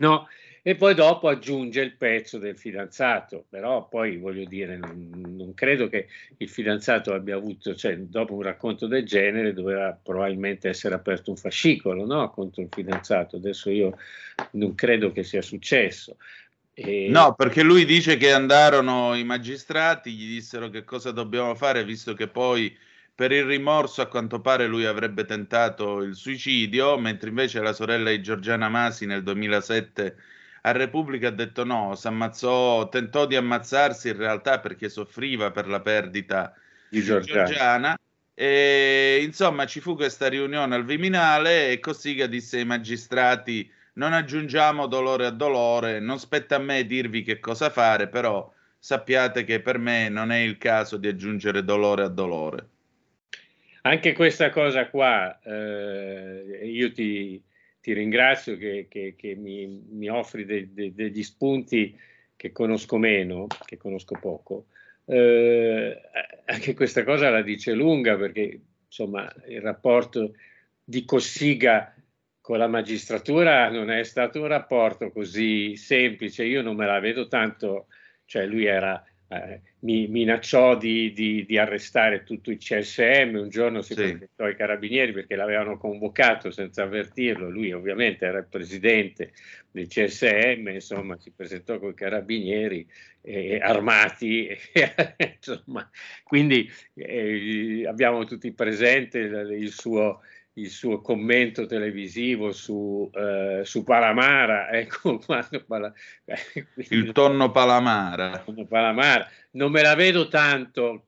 no? E poi dopo aggiunge il pezzo del fidanzato, però poi voglio dire, non, non credo che il fidanzato abbia avuto, cioè dopo un racconto del genere doveva probabilmente essere aperto un fascicolo no? contro il fidanzato, adesso io non credo che sia successo. E... No, perché lui dice che andarono i magistrati, gli dissero che cosa dobbiamo fare, visto che poi per il rimorso a quanto pare lui avrebbe tentato il suicidio, mentre invece la sorella di Giorgiana Masi nel 2007 a Repubblica ha detto no, si ammazzò, tentò di ammazzarsi in realtà perché soffriva per la perdita di Giorgiana. Giorgiana. E, insomma, ci fu questa riunione al Viminale e Cossiga disse ai magistrati non aggiungiamo dolore a dolore, non spetta a me dirvi che cosa fare, però sappiate che per me non è il caso di aggiungere dolore a dolore. Anche questa cosa qua, eh, io ti, ti, ringrazio che, che, che mi, mi, offri de, de, degli spunti che conosco meno, che conosco poco. Eh, anche questa cosa la dice lunga perché insomma il rapporto di Cossiga con la magistratura non è stato un rapporto così semplice, io non me la vedo tanto, cioè lui era eh, mi minacciò di, di, di, arrestare tutto il CSM, un giorno si sì. presentò ai carabinieri perché l'avevano convocato senza avvertirlo, lui ovviamente era il presidente del CSM, insomma si presentò con i carabinieri eh, armati, insomma, quindi eh, abbiamo tutti presente il, il suo il suo commento televisivo su, eh, su Palamara, ecco quando Pala, il tonno Palamara. Palamara. Non me la vedo tanto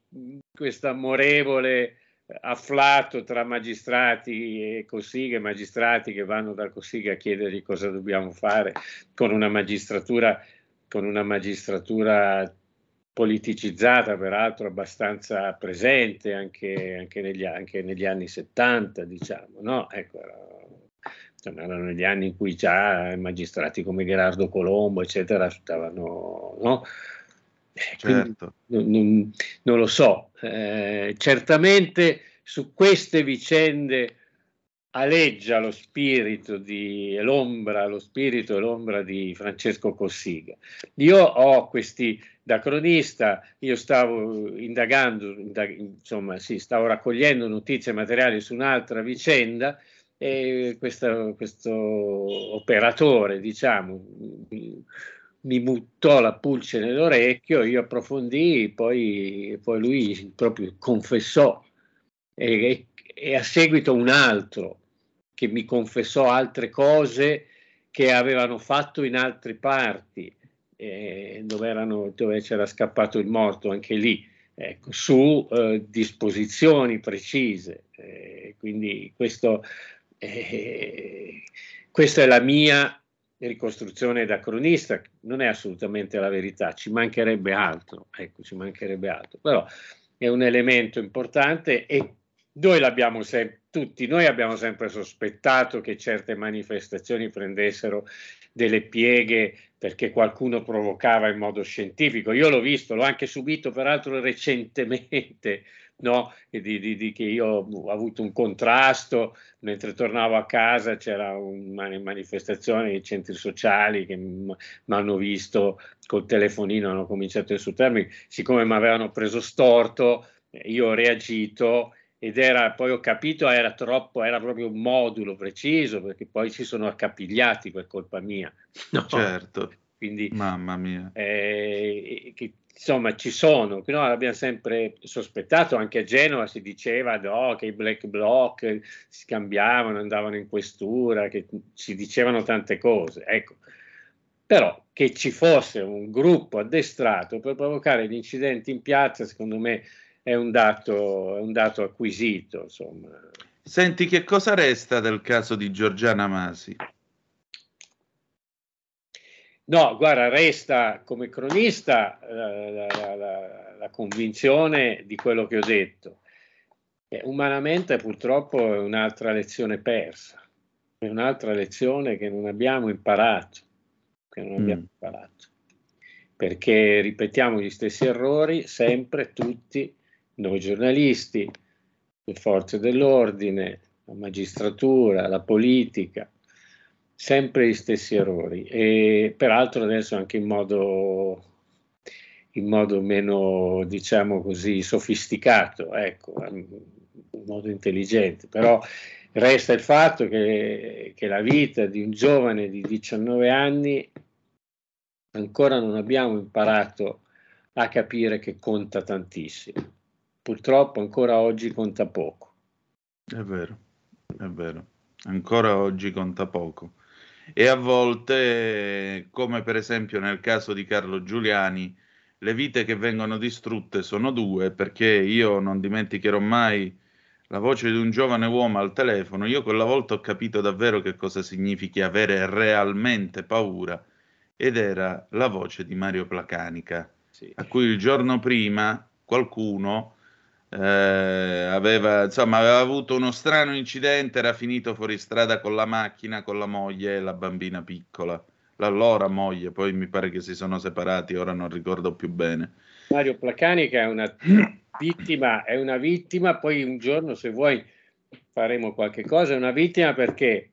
questo amorevole afflato tra magistrati e Cossiga, magistrati che vanno dal Cossiga a chiedergli cosa dobbiamo fare con una magistratura con una magistratura politicizzata, peraltro abbastanza presente anche, anche, negli, anche negli, anni 70, diciamo, no? Ecco, erano negli anni in cui già magistrati come Gerardo Colombo, eccetera, stavano, no? Certo. Non, non, non, lo so, eh, certamente su queste vicende aleggia lo spirito di l'ombra, lo spirito e l'ombra di Francesco Cossiga. Io ho questi, da cronista, io stavo indagando, indag, insomma, sì, stavo raccogliendo notizie materiali su un'altra vicenda e questo, questo operatore, diciamo, mi, mi buttò la pulce nell'orecchio, io approfondii, poi, poi lui proprio confessò e, e a seguito un altro che mi confessò altre cose che avevano fatto in altre parti, dove, erano, dove, c'era scappato il morto anche lì, ecco, su eh, disposizioni precise. Eh, quindi questo, eh, questa è la mia ricostruzione da cronista, non è assolutamente la verità, ci mancherebbe altro, ecco, ci mancherebbe altro, però è un elemento importante e noi l'abbiamo sempre, tutti noi abbiamo sempre sospettato che certe manifestazioni prendessero delle pieghe perché qualcuno provocava in modo scientifico. Io l'ho visto, l'ho anche subito peraltro recentemente, no? di, di, di che io ho avuto un contrasto, mentre tornavo a casa c'era una manifestazione nei centri sociali che mi hanno visto col telefonino, hanno cominciato a insultarmi, siccome mi avevano preso storto, io ho reagito ed era, poi ho capito, era troppo, era proprio un modulo preciso, perché poi ci sono accapigliati per colpa mia. No? Certo. Quindi, Mamma mia. Eh, che, insomma, ci sono, no, l'abbiamo sempre sospettato, anche a Genova si diceva no, che i black bloc si scambiavano, andavano in questura, che si dicevano tante cose. Ecco, però che ci fosse un gruppo addestrato per provocare gli incidenti in piazza, secondo me è un dato, è un dato acquisito. Insomma. Senti, che cosa resta del caso di Giorgiana Masi? No, guarda, resta come cronista eh, la, la, la, la, convinzione di quello che ho detto. Eh, umanamente purtroppo è un'altra lezione persa, è un'altra lezione che non abbiamo imparato, che non abbiamo mm. imparato, perché ripetiamo gli stessi errori sempre, tutti, noi giornalisti, le forze dell'ordine, la magistratura, la politica, sempre gli stessi errori. E peraltro adesso anche in modo, in modo meno, diciamo così, sofisticato, ecco, in modo intelligente, però resta il fatto che, che la vita di un giovane di 19 anni ancora non abbiamo imparato a capire che conta tantissimo purtroppo ancora oggi conta poco. È vero, è vero, ancora oggi conta poco. E a volte, come per esempio nel caso di Carlo Giuliani, le vite che vengono distrutte sono due, perché io non dimenticherò mai la voce di un giovane uomo al telefono. Io quella volta ho capito davvero che cosa significhi avere realmente paura, ed era la voce di Mario Placanica, sì. a cui il giorno prima qualcuno eh, aveva, insomma, aveva avuto uno strano incidente, era finito fuori strada con la macchina, con la moglie e la bambina piccola. L'allora moglie, poi mi pare che si sono separati, ora non ricordo più bene. Mario Placanica è una vittima, è una vittima, poi un giorno se vuoi faremo qualche cosa, è una vittima perché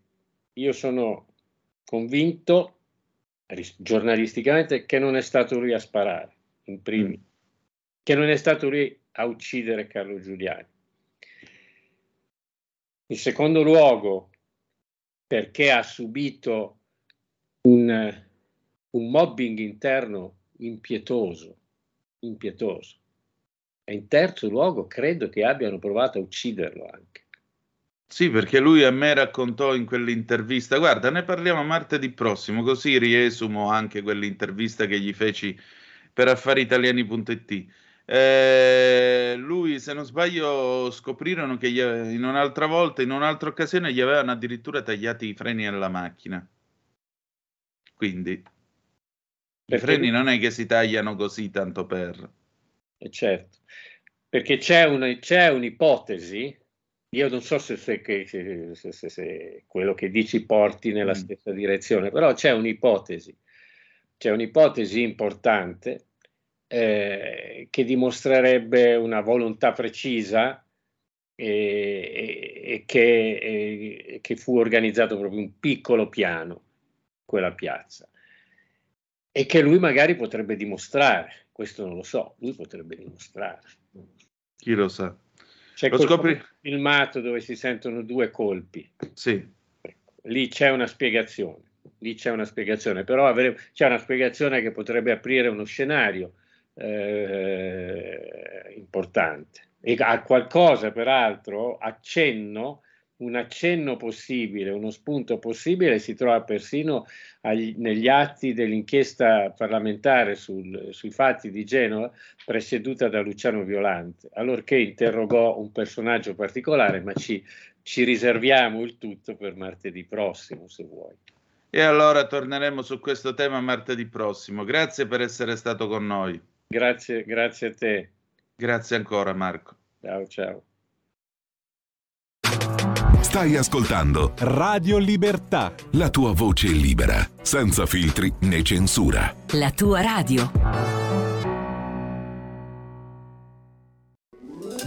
io sono convinto giornalisticamente che non è stato lui a sparare, in primi, mm. che non è stato lui a uccidere Carlo Giuliani. In secondo luogo, perché ha subito un, un mobbing interno impietoso, impietoso. E in terzo luogo, credo che abbiano provato a ucciderlo anche. Sì, perché lui a me raccontò in quell'intervista, guarda, ne parliamo martedì prossimo, così riesumo anche quell'intervista che gli feci per affariitaliani.it eh, lui, se non sbaglio, scoprirono che gli, in un'altra volta, in un'altra occasione, gli avevano addirittura tagliati i freni alla macchina. Quindi, I freni non è che si tagliano così tanto per... Eh, certo, perché c'è, una, c'è un'ipotesi, io non so se, se, se, se, quello che dici porti nella mm. stessa direzione, però c'è un'ipotesi, c'è un'ipotesi importante eh, che dimostrerebbe una volontà precisa e, e, che, e, che, fu organizzato proprio un piccolo piano, quella piazza, e che lui magari potrebbe dimostrare, questo non lo so, lui potrebbe dimostrare. Chi lo sa? C'è lo scopri... filmato dove si sentono due colpi. Sì. Ecco, lì c'è una spiegazione, lì c'è una spiegazione, però avere... c'è una spiegazione che potrebbe aprire uno scenario eh, importante. E a qualcosa, peraltro, accenno, un accenno possibile, uno spunto possibile si trova persino agli, negli atti dell'inchiesta parlamentare sul, sui fatti di Genova presieduta da Luciano Violante, allorché interrogò un personaggio particolare, ma ci, ci riserviamo il tutto per martedì prossimo, se vuoi. E allora torneremo su questo tema martedì prossimo. Grazie per essere stato con noi. Grazie, grazie a te. Grazie ancora Marco. Ciao, ciao. Stai ascoltando Radio Libertà. La tua voce libera, senza filtri né censura. La tua radio.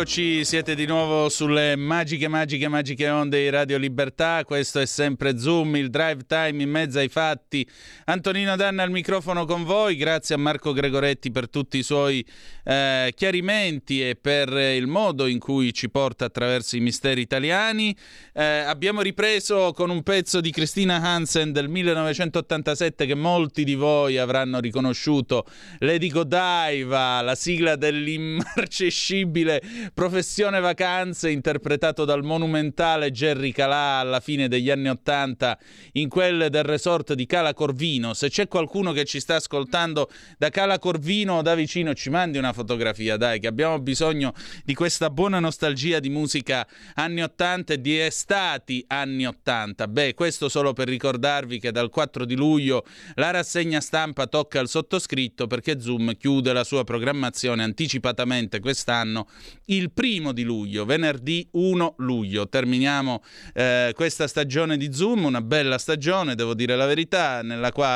Rieccoci, siete di nuovo sulle magiche, magiche, magiche onde di Radio Libertà. Questo è sempre Zoom, il drive time in mezzo ai fatti. Antonino Danna al microfono con voi. Grazie a Marco Gregoretti per tutti i suoi eh, chiarimenti e per il modo in cui ci porta attraverso i misteri italiani. Eh, abbiamo ripreso con un pezzo di Christina Hansen del 1987 che molti di voi avranno riconosciuto. Lady Godiva, la sigla dell'immarcescibile Professione Vacanze interpretato dal monumentale Jerry Calà alla fine degli anni Ottanta in quel del resort di Cala Corvino. Se c'è qualcuno che ci sta ascoltando da Cala Corvino o da vicino ci mandi una fotografia, dai, che abbiamo bisogno di questa buona nostalgia di musica anni 80 e di estati anni 80. Beh, questo solo per ricordarvi che dal 4 di luglio la rassegna stampa tocca al sottoscritto perché Zoom chiude la sua programmazione anticipatamente quest'anno il primo di luglio, venerdì 1 luglio. Terminiamo eh, questa stagione di Zoom, una bella stagione, devo dire la verità, nella quale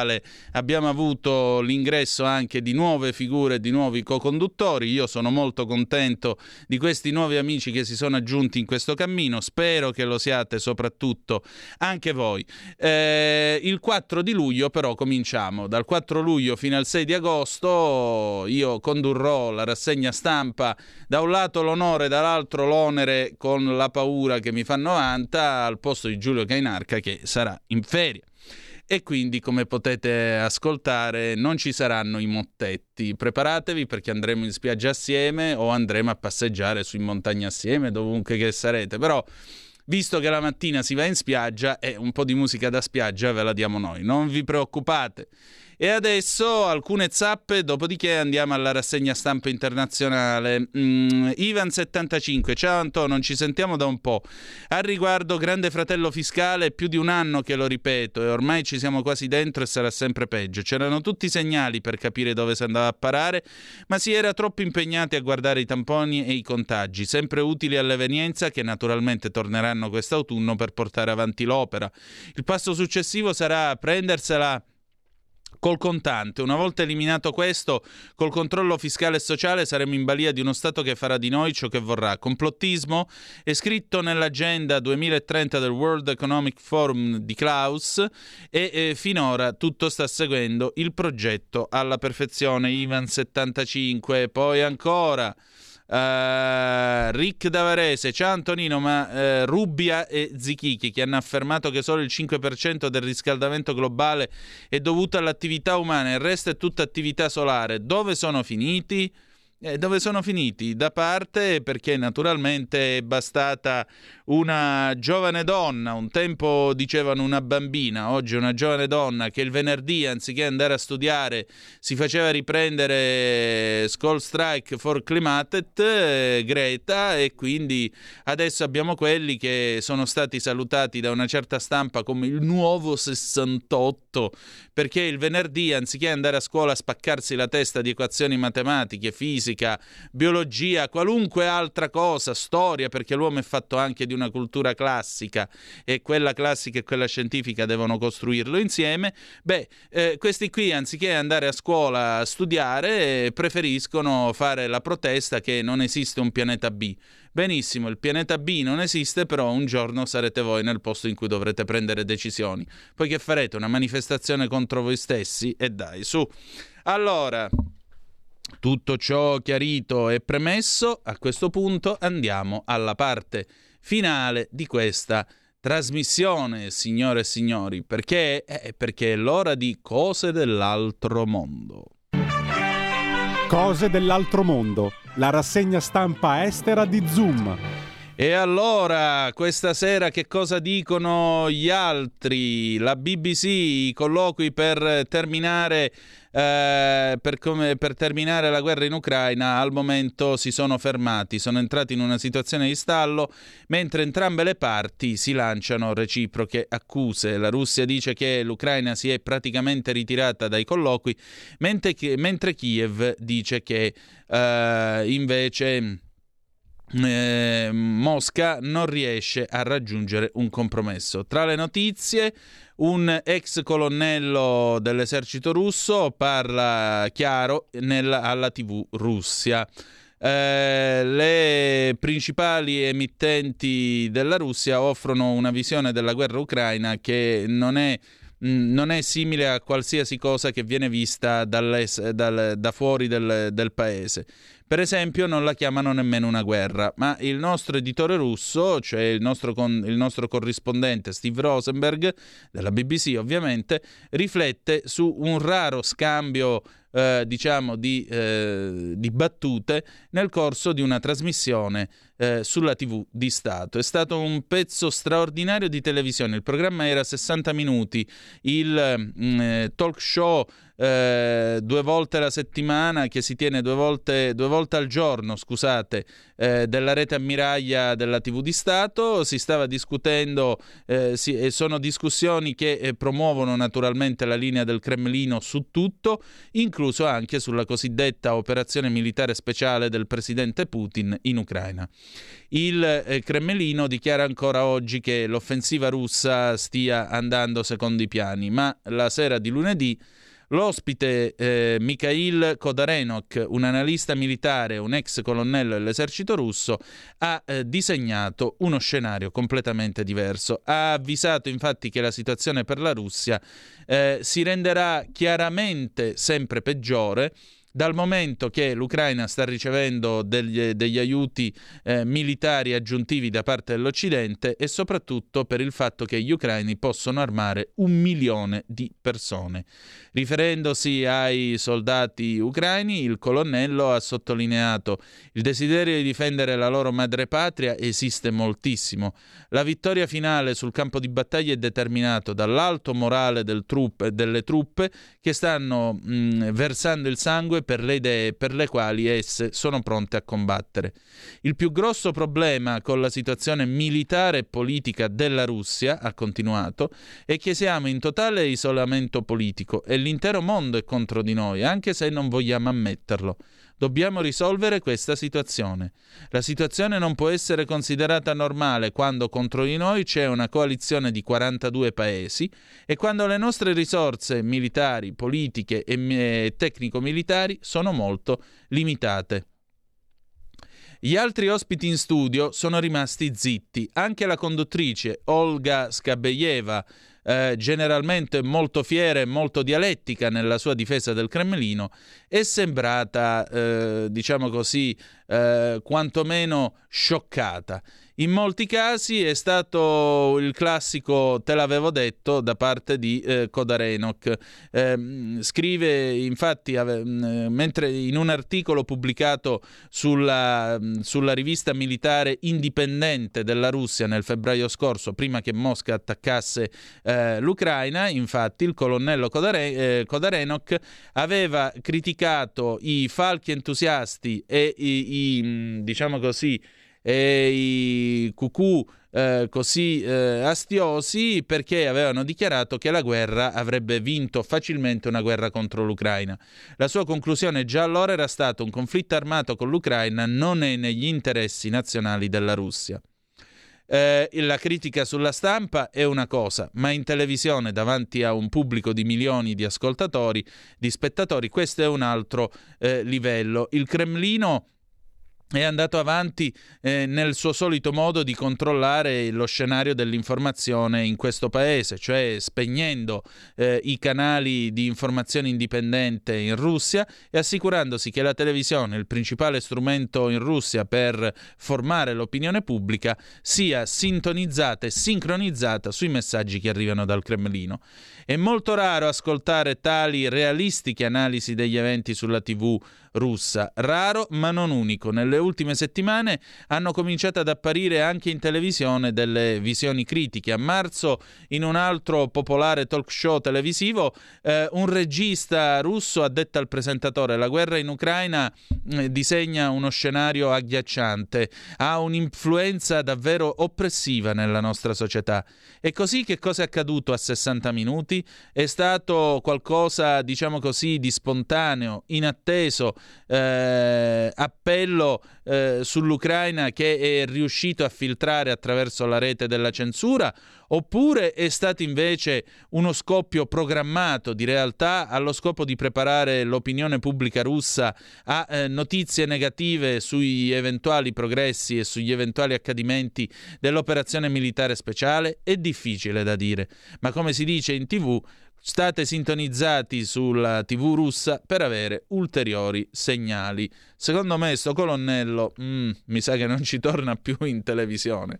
abbiamo avuto l'ingresso anche di nuove figure, di nuovi co-conduttori. Io sono molto contento di questi nuovi amici che si sono aggiunti in questo cammino, spero che lo siate soprattutto anche voi. Eh, il 4 di luglio però cominciamo, dal 4 luglio fino al 6 di agosto io condurrò la rassegna stampa, da un lato l'onore, dall'altro l'onere con la paura che mi fa 90 al posto di Giulio Cainarca che sarà in ferie e quindi come potete ascoltare non ci saranno i mottetti. Preparatevi perché andremo in spiaggia assieme o andremo a passeggiare su in montagna assieme, dovunque che sarete, però visto che la mattina si va in spiaggia e un po' di musica da spiaggia ve la diamo noi, non vi preoccupate. E adesso alcune zappe, dopodiché andiamo alla rassegna stampa internazionale. Mm, Ivan75, ciao Antonio, ci sentiamo da un po'. Al riguardo, Grande Fratello Fiscale, è più di un anno che lo ripeto e ormai ci siamo quasi dentro e sarà sempre peggio. C'erano tutti i segnali per capire dove si andava a parare, ma si era troppo impegnati a guardare i tamponi e i contagi, sempre utili all'evenienza che naturalmente torneranno quest'autunno per portare avanti l'opera. Il passo successivo sarà prendersela col contante. Una volta eliminato questo, col controllo fiscale e sociale saremo in balia di uno Stato che farà di noi ciò che vorrà. Complottismo è scritto nell'agenda 2030 del World Economic Forum di Klaus e eh, finora tutto sta seguendo il progetto alla perfezione. Ivan 75, poi ancora. Uh, Rick Davarese, ciao Antonino, ma uh, Rubbia e Zichichi che hanno affermato che solo il 5% del riscaldamento globale è dovuto all'attività umana, il resto è tutta attività solare. Dove sono finiti? Eh, dove sono finiti? Da parte perché naturalmente è bastata una giovane donna, un tempo dicevano una bambina, oggi una giovane donna che il venerdì anziché andare a studiare si faceva riprendere Skull Strike for Climatet, eh, Greta e quindi adesso abbiamo quelli che sono stati salutati da una certa stampa come il nuovo 68 perché il venerdì anziché andare a scuola a spaccarsi la testa di equazioni matematiche, fisica, biologia, qualunque altra cosa, storia, perché l'uomo è fatto anche di una cultura classica e quella classica e quella scientifica devono costruirlo insieme, beh, eh, questi qui anziché andare a scuola a studiare preferiscono fare la protesta che non esiste un pianeta B. Benissimo, il pianeta B non esiste, però un giorno sarete voi nel posto in cui dovrete prendere decisioni. Poi che farete? Una manifestazione contro voi stessi? E dai, su. Allora, tutto ciò chiarito e premesso, a questo punto andiamo alla parte finale di questa trasmissione, signore e signori, perché? Eh, perché è l'ora di cose dell'altro mondo. Cose dell'altro mondo, la rassegna stampa estera di Zoom. E allora, questa sera che cosa dicono gli altri? La BBC, i colloqui per terminare eh, per, come, per, terminare la guerra in Ucraina al momento si sono fermati, sono entrati in una situazione di stallo mentre entrambe le parti si lanciano reciproche accuse. La Russia dice che l'Ucraina si è praticamente ritirata dai colloqui mentre, mentre Kiev dice che eh, invece... Eh, Mosca non riesce a raggiungere un compromesso. Tra le notizie, un ex colonnello dell'esercito russo parla chiaro nel, alla TV Russia. eh, le principali emittenti della Russia offrono una visione della guerra ucraina che non è non è simile a qualsiasi cosa che viene vista dal, da fuori del, del paese. Per esempio, non la chiamano nemmeno una guerra, ma il nostro editore russo, cioè il nostro, con, il nostro corrispondente Steve Rosenberg, della BBC ovviamente, riflette su un raro scambio eh, diciamo di, eh, di, battute nel corso di una trasmissione eh, sulla TV di Stato. È stato un pezzo straordinario di televisione, il programma era 60 minuti, il mh, mm, eh, talk show eh, due volte alla settimana, che si tiene due volte, due volte al giorno, scusate, eh, della rete ammiraglia della TV di Stato. Si stava discutendo, eh, si, e sono discussioni che eh, promuovono naturalmente la linea del Cremlino su tutto, incluso anche sulla cosiddetta operazione militare speciale del presidente Putin in Ucraina. Il eh, Cremlino dichiara ancora oggi che l'offensiva russa stia andando secondo i piani, ma la sera di lunedì L'ospite eh, Mikhail Kodarenok, un analista militare, un ex colonnello dell'esercito russo, ha eh, disegnato uno scenario completamente diverso. Ha avvisato infatti che la situazione per la Russia eh, si renderà chiaramente sempre peggiore dal momento che l'Ucraina sta ricevendo degli, degli aiuti eh, militari aggiuntivi da parte dell'Occidente e soprattutto per il fatto che gli ucraini possono armare un milione di persone. Riferendosi ai soldati ucraini, il colonnello ha sottolineato il desiderio di difendere la loro madrepatria esiste moltissimo. La vittoria finale sul campo di battaglia è determinato dall'alto morale del truppe, delle truppe che stanno mh, versando il sangue per le idee per le quali esse sono pronte a combattere. Il più grosso problema con la situazione militare e politica della Russia, ha continuato, è che siamo in totale isolamento politico e l'intero mondo è contro di noi, anche se non vogliamo ammetterlo. Dobbiamo risolvere questa situazione. La situazione non può essere considerata normale quando contro di noi c'è una coalizione di 42 paesi e quando le nostre risorse militari, politiche e tecnico-militari sono molto limitate. Gli altri ospiti in studio sono rimasti zitti, anche la conduttrice Olga Skabeyeva, eh, generalmente molto fiera e molto dialettica nella sua difesa del Cremlino, è sembrata, eh, diciamo così, eh, quantomeno scioccata. In molti casi è stato il classico te l'avevo detto da parte di eh, Kodarenok. Eh, scrive infatti, ave, mh, mentre in un articolo pubblicato sulla, mh, sulla, rivista militare indipendente della Russia nel febbraio scorso, prima che Mosca attaccasse eh, l'Ucraina, infatti il colonnello Kodare, eh, Kodarenok aveva criticato i falchi entusiasti e i, i diciamo così, e i cucù eh, così eh, astiosi perché avevano dichiarato che la guerra avrebbe vinto facilmente una guerra contro l'Ucraina. La sua conclusione già allora era stata un conflitto armato con l'Ucraina non è negli interessi nazionali della Russia. Eh, la critica sulla stampa è una cosa, ma in televisione davanti a un pubblico di milioni di ascoltatori, di spettatori, questo è un altro eh, livello. Il Cremlino è andato avanti eh, nel suo solito modo di controllare lo scenario dell'informazione in questo paese, cioè spegnendo eh, i canali di informazione indipendente in Russia e assicurandosi che la televisione, il principale strumento in Russia per formare l'opinione pubblica, sia sintonizzata e sincronizzata sui messaggi che arrivano dal Cremlino. È molto raro ascoltare tali realistiche analisi degli eventi sulla TV russa, raro ma non unico. Nelle ultime settimane hanno cominciato ad apparire anche in televisione delle visioni critiche. A marzo, in un altro popolare talk show televisivo, eh, un regista russo ha detto al presentatore la guerra in Ucraina eh, disegna uno scenario agghiacciante, ha un'influenza davvero oppressiva nella nostra società. E così che cosa è accaduto a 60 minuti? È stato qualcosa, diciamo così, di spontaneo, inatteso, eh, appello eh, sull'Ucraina che è riuscito a filtrare attraverso la rete della censura oppure è stato invece uno scoppio programmato di realtà allo scopo di preparare l'opinione pubblica russa a eh, notizie negative sui eventuali progressi e sugli eventuali accadimenti dell'operazione militare speciale? È difficile da dire, ma come si dice in tv, State sintonizzati sulla TV russa per avere ulteriori segnali. Secondo me sto colonnello mm, mi sa che non ci torna più in televisione.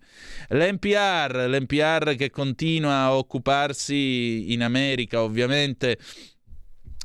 L'NPR, l'NPR che continua a occuparsi in America ovviamente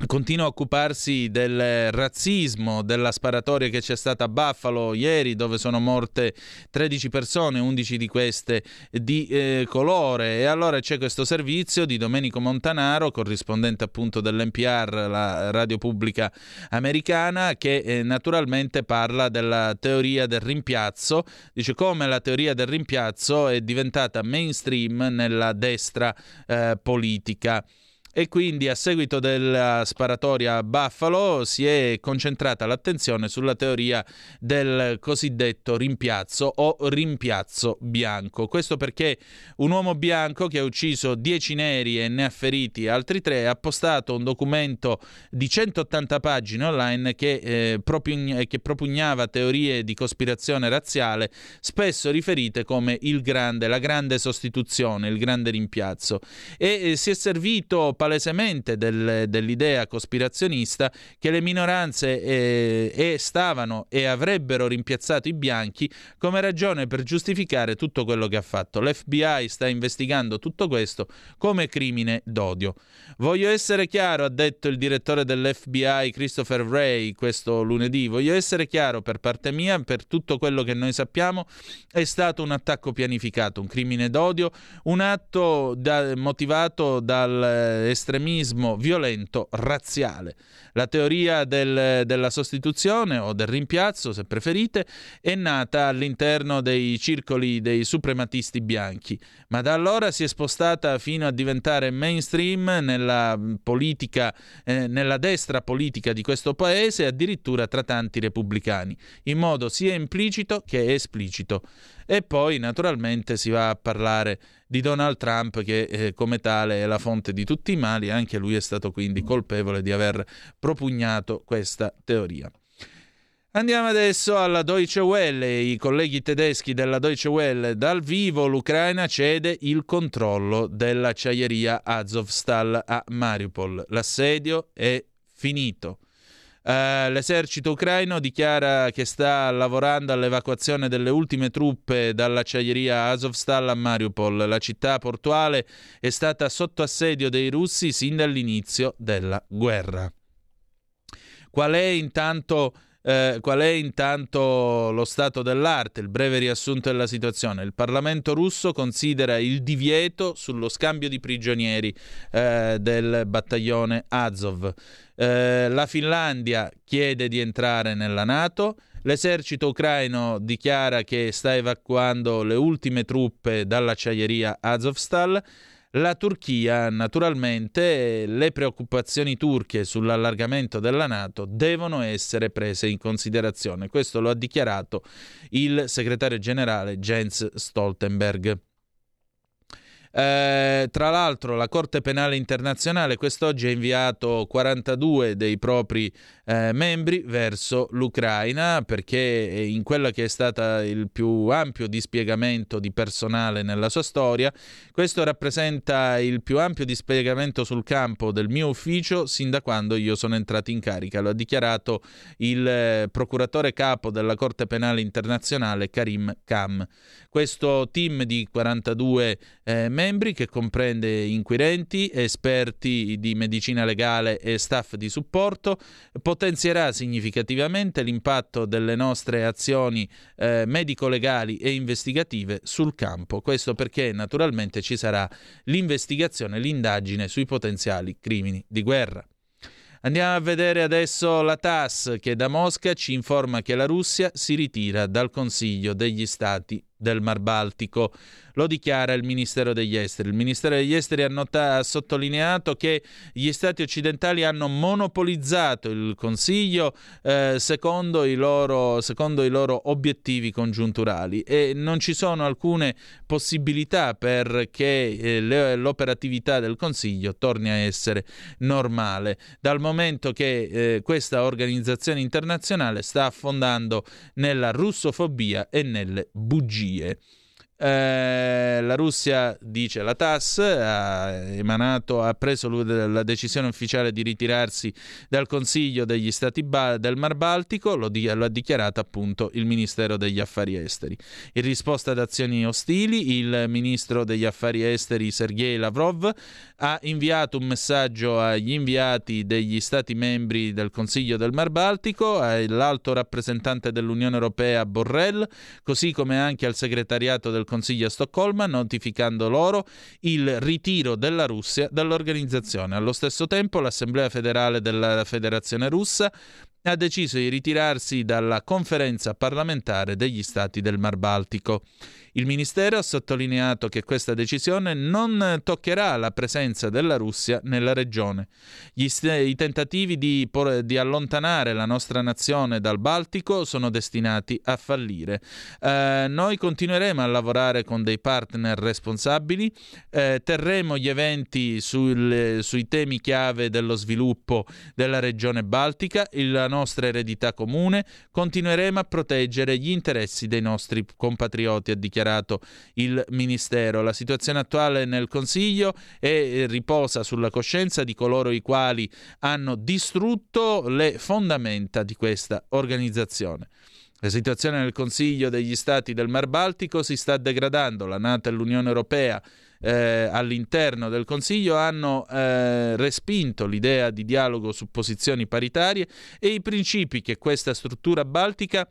continua a occuparsi del razzismo, della sparatoria che c'è stata a Buffalo ieri, dove sono morte 13 persone, 11 di queste di eh, colore. E allora c'è questo servizio di Domenico Montanaro, corrispondente appunto dell'NPR, la radio pubblica americana, che eh, naturalmente parla della teoria del rimpiazzo, dice come la teoria del rimpiazzo è diventata mainstream nella destra eh, politica e quindi a seguito della sparatoria a Buffalo si è concentrata l'attenzione sulla teoria del cosiddetto rimpiazzo o rimpiazzo bianco. Questo perché un uomo bianco che ha ucciso 10 neri e ne ha feriti altri 3 ha postato un documento di 180 pagine online che, eh, propugn- che propugnava teorie di cospirazione razziale spesso riferite come il grande, la grande sostituzione, il grande rimpiazzo e eh, si è servito palesemente del, dell'idea cospirazionista che le minoranze eh, e stavano e avrebbero rimpiazzato i bianchi come ragione per giustificare tutto quello che ha fatto. L'FBI sta investigando tutto questo come crimine d'odio. Voglio essere chiaro, ha detto il direttore dell'FBI Christopher Wray questo lunedì, voglio essere chiaro per parte mia, per tutto quello che noi sappiamo, è stato un attacco pianificato, un crimine d'odio, un atto da, motivato dal estremismo violento razziale. La teoria del, della sostituzione o del rimpiazzo, se preferite, è nata all'interno dei circoli dei suprematisti bianchi, ma da allora si è spostata fino a diventare mainstream nella politica, eh, nella destra politica di questo paese e addirittura tra tanti repubblicani, in modo sia implicito che esplicito. E poi naturalmente si va a parlare di Donald Trump che eh, come tale è la fonte di tutti i mali, anche lui è stato quindi colpevole di aver propugnato questa teoria. Andiamo adesso alla Deutsche Welle, i colleghi tedeschi della Deutsche Welle. Dal vivo l'Ucraina cede il controllo dell'acciaieria Azovstal a Mariupol. L'assedio è finito. Uh, l'esercito ucraino dichiara che sta lavorando all'evacuazione delle ultime truppe dall'acciaieria Azovstal a Mariupol. La città portuale è stata sotto assedio dei russi sin dall'inizio della guerra. Qual è intanto eh, qual è intanto lo stato dell'arte, il breve riassunto della situazione. Il Parlamento russo considera il divieto sullo scambio di prigionieri eh, del battaglione Azov. Eh, la Finlandia chiede di entrare nella Nato. L'esercito ucraino dichiara che sta evacuando le ultime truppe dall'acciaieria Azovstal. La Turchia, naturalmente, le preoccupazioni turche sull'allargamento della Nato devono essere prese in considerazione. Questo lo ha dichiarato il segretario generale Jens Stoltenberg. Eh, tra l'altro la Corte Penale Internazionale quest'oggi ha inviato 42 dei propri eh, membri verso l'Ucraina perché in quello che è stato il più ampio dispiegamento di personale nella sua storia, questo rappresenta il più ampio dispiegamento sul campo del mio ufficio sin da quando io sono entrato in carica. Lo ha dichiarato il eh, procuratore capo della Corte Penale Internazionale Karim Kam. Questo team di 42 eh, membri che comprende inquirenti, esperti di medicina legale e staff di supporto potenzierà significativamente l'impatto delle nostre azioni eh, medico-legali e investigative sul campo. Questo perché naturalmente ci sarà l'investigazione, l'indagine sui potenziali crimini di guerra. Andiamo a vedere adesso la TAS che da Mosca ci informa che la Russia si ritira dal Consiglio degli Stati del Mar Baltico. Lo dichiara il Ministero degli Esteri. Il Ministero degli Esteri ha, nota- ha sottolineato che gli Stati occidentali hanno monopolizzato il Consiglio eh, secondo, i loro, secondo, i loro, obiettivi congiunturali e non ci sono alcune possibilità perché eh, le- l'operatività del Consiglio torni a essere normale, dal momento che eh, questa organizzazione internazionale sta affondando nella russofobia e nelle bugie bugie. Eh, la Russia, dice la TASS, ha, emanato, ha preso la decisione ufficiale di ritirarsi dal Consiglio degli Stati ba- del Mar Baltico, lo, di- lo, ha dichiarato appunto il Ministero degli Affari Esteri. In risposta ad azioni ostili, il Ministro degli Affari Esteri Sergei Lavrov ha inviato un messaggio agli inviati degli Stati membri del Consiglio del Mar Baltico, all'alto rappresentante dell'Unione Europea Borrell, così come anche al segretariato del Consiglio a Stoccolma, notificando loro il ritiro della Russia dall'organizzazione. Allo stesso tempo l'Assemblea federale della Federazione russa ha deciso di ritirarsi dalla conferenza parlamentare degli Stati del Mar Baltico. Il Ministero ha sottolineato che questa decisione non toccherà la presenza della Russia nella regione. St- I tentativi di, por- di, allontanare la nostra nazione dal Baltico sono destinati a fallire. Eh, noi continueremo a lavorare con dei partner responsabili, eh, terremo gli eventi sul, sui temi chiave dello sviluppo della regione baltica, la nostra eredità comune, continueremo a proteggere gli interessi dei nostri compatrioti, ha dichiarato il Ministero. La situazione attuale nel Consiglio è, riposa sulla coscienza di coloro i quali hanno distrutto le fondamenta di questa organizzazione. La situazione nel Consiglio degli Stati del Mar Baltico si sta degradando. La NATO e l'Unione Europea eh, all'interno del Consiglio hanno eh, respinto l'idea di dialogo su posizioni paritarie e i principi che questa struttura baltica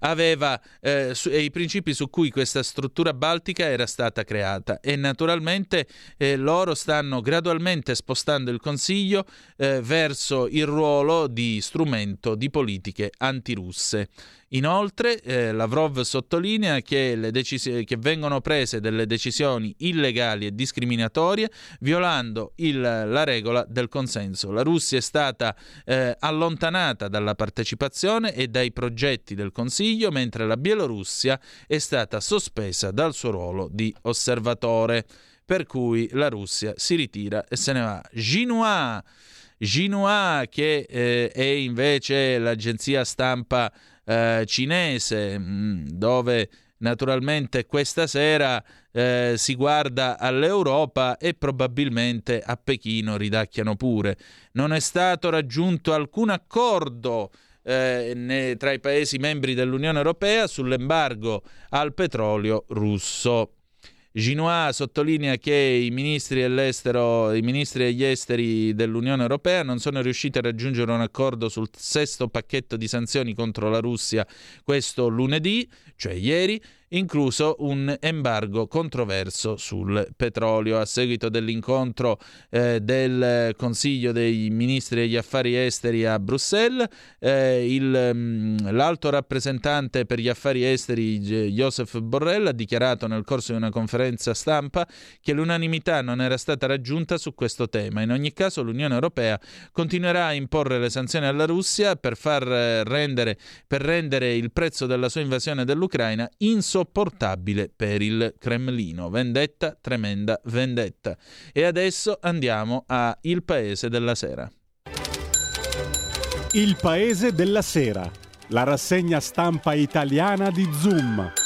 aveva eh, su, i principi su cui questa struttura baltica era stata creata e naturalmente eh, loro stanno gradualmente spostando il Consiglio eh, verso il ruolo di strumento di politiche antirusse. Inoltre, eh, Lavrov sottolinea che, decisi- che, vengono prese delle decisioni illegali e discriminatorie violando il, la regola del consenso. La Russia è stata eh, allontanata dalla partecipazione e dai progetti del Consiglio, mentre la Bielorussia è stata sospesa dal suo ruolo di osservatore. Per cui la Russia si ritira e se ne va. Xinhua, Xinhua che eh, è invece l'agenzia stampa eh, cinese, mm, dove naturalmente questa sera eh, si guarda all'Europa e probabilmente a Pechino ridacchiano pure. Non è stato raggiunto alcun accordo eh, tra i Paesi membri dell'Unione Europea sull'embargo al petrolio russo. Ginois sottolinea che i ministri, i ministri degli esteri dell'Unione Europea non sono riusciti a raggiungere un accordo sul sesto pacchetto di sanzioni contro la Russia questo lunedì, cioè ieri, incluso un embargo controverso sul petrolio. A seguito dell'incontro eh, del Consiglio dei Ministri degli Affari Esteri a Bruxelles, eh, il, mm, l'alto rappresentante per gli affari esteri Joseph Borrell ha dichiarato nel corso di una conferenza stampa che l'unanimità non era stata raggiunta su questo tema. In ogni caso l'Unione Europea continuerà a imporre le sanzioni alla Russia per, far eh, rendere, per rendere il prezzo della sua invasione dell'Ucraina insopportabile insopportabile per il Cremlino. Vendetta, tremenda vendetta. E adesso andiamo a Il Paese della Sera. Il Paese della Sera, la rassegna stampa italiana di Zoom.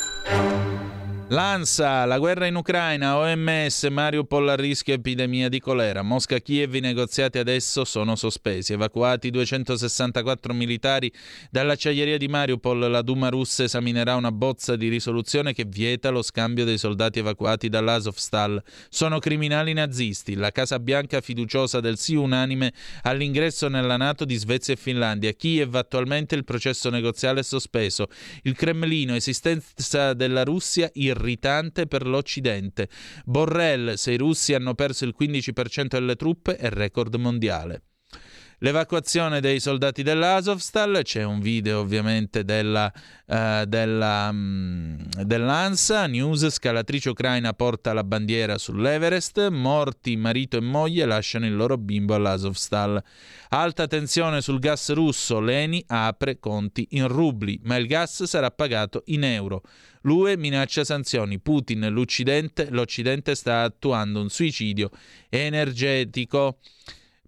L'ANSA, la guerra in Ucraina, OMS, Mariupol a rischio epidemia di colera. Mosca-Kiev i negoziati adesso sono sospesi. Evacuati 264 militari dall'acciaieria di Mariupol, la Duma russa esaminerà una bozza di risoluzione che vieta lo scambio dei soldati evacuati dall'Azovstal. Sono criminali nazisti. La Casa Bianca fiduciosa del sì unanime all'ingresso nella Nato di Svezia e Finlandia. Kiev attualmente il processo negoziale è sospeso. Il Cremlino, esistenza della Russia, il irritante per l'Occidente. Borrell, se i russi hanno perso il 15% delle truppe, è record mondiale. L'evacuazione dei soldati dell'Azovstal, c'è un video ovviamente della, uh, della, um, dell'ANSA, news, scalatrice ucraina porta la bandiera sull'Everest, morti marito e moglie lasciano il loro bimbo all'Azovstal. Alta tensione sul gas russo, Leni apre conti in rubli, ma il gas sarà pagato in euro. L'UE minaccia sanzioni, Putin, l'Occidente, l'Occidente sta attuando un suicidio energetico.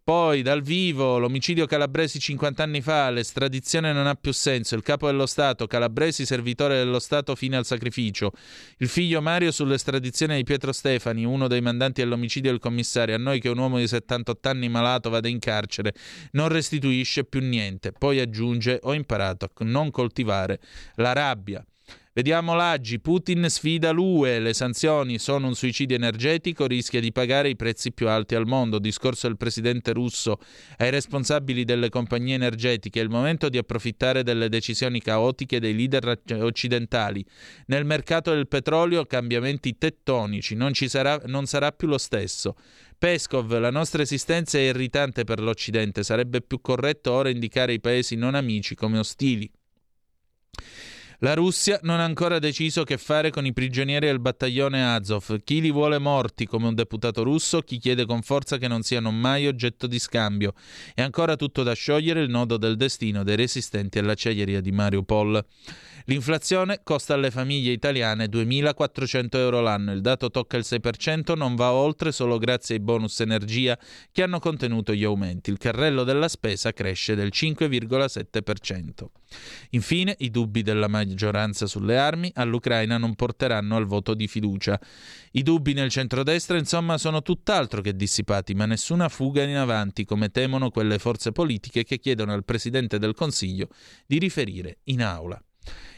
Poi dal vivo l'omicidio Calabresi 50 anni fa, l'estradizione non ha più senso, il capo dello Stato, Calabresi servitore dello Stato fino al sacrificio, il figlio Mario sull'estradizione di Pietro Stefani, uno dei mandanti dell'omicidio del commissario, a noi che un uomo di 78 anni malato vada in carcere non restituisce più niente, poi aggiunge ho imparato a non coltivare la rabbia. Vediamo l'Aggi, Putin sfida l'UE, le sanzioni sono un suicidio energetico, rischia di pagare i prezzi più alti al mondo. Discorso del presidente russo ai responsabili delle compagnie energetiche, è il momento di approfittare delle decisioni caotiche dei leader occidentali. Nel mercato del petrolio cambiamenti tettonici, non, sarà, non sarà più lo stesso. Peskov, la nostra esistenza è irritante per l'Occidente, sarebbe più corretto ora indicare i paesi non amici come ostili. La Russia non ha ancora deciso che fare con i prigionieri del battaglione Azov. Chi li vuole morti come un deputato russo, chi chiede con forza che non siano mai oggetto di scambio. È ancora tutto da sciogliere il nodo del destino dei resistenti all'acciaieria di Mariupol. L'inflazione costa alle famiglie italiane 2.400 euro l'anno, il dato tocca il 6%, non va oltre solo grazie ai bonus energia che hanno contenuto gli aumenti. Il carrello della spesa cresce del 5,7%. Infine, i dubbi della maggioranza sulle armi all'Ucraina non porteranno al voto di fiducia. I dubbi nel centrodestra, insomma, sono tutt'altro che dissipati, ma nessuna fuga in avanti, come temono quelle forze politiche che chiedono al Presidente del Consiglio di riferire in aula.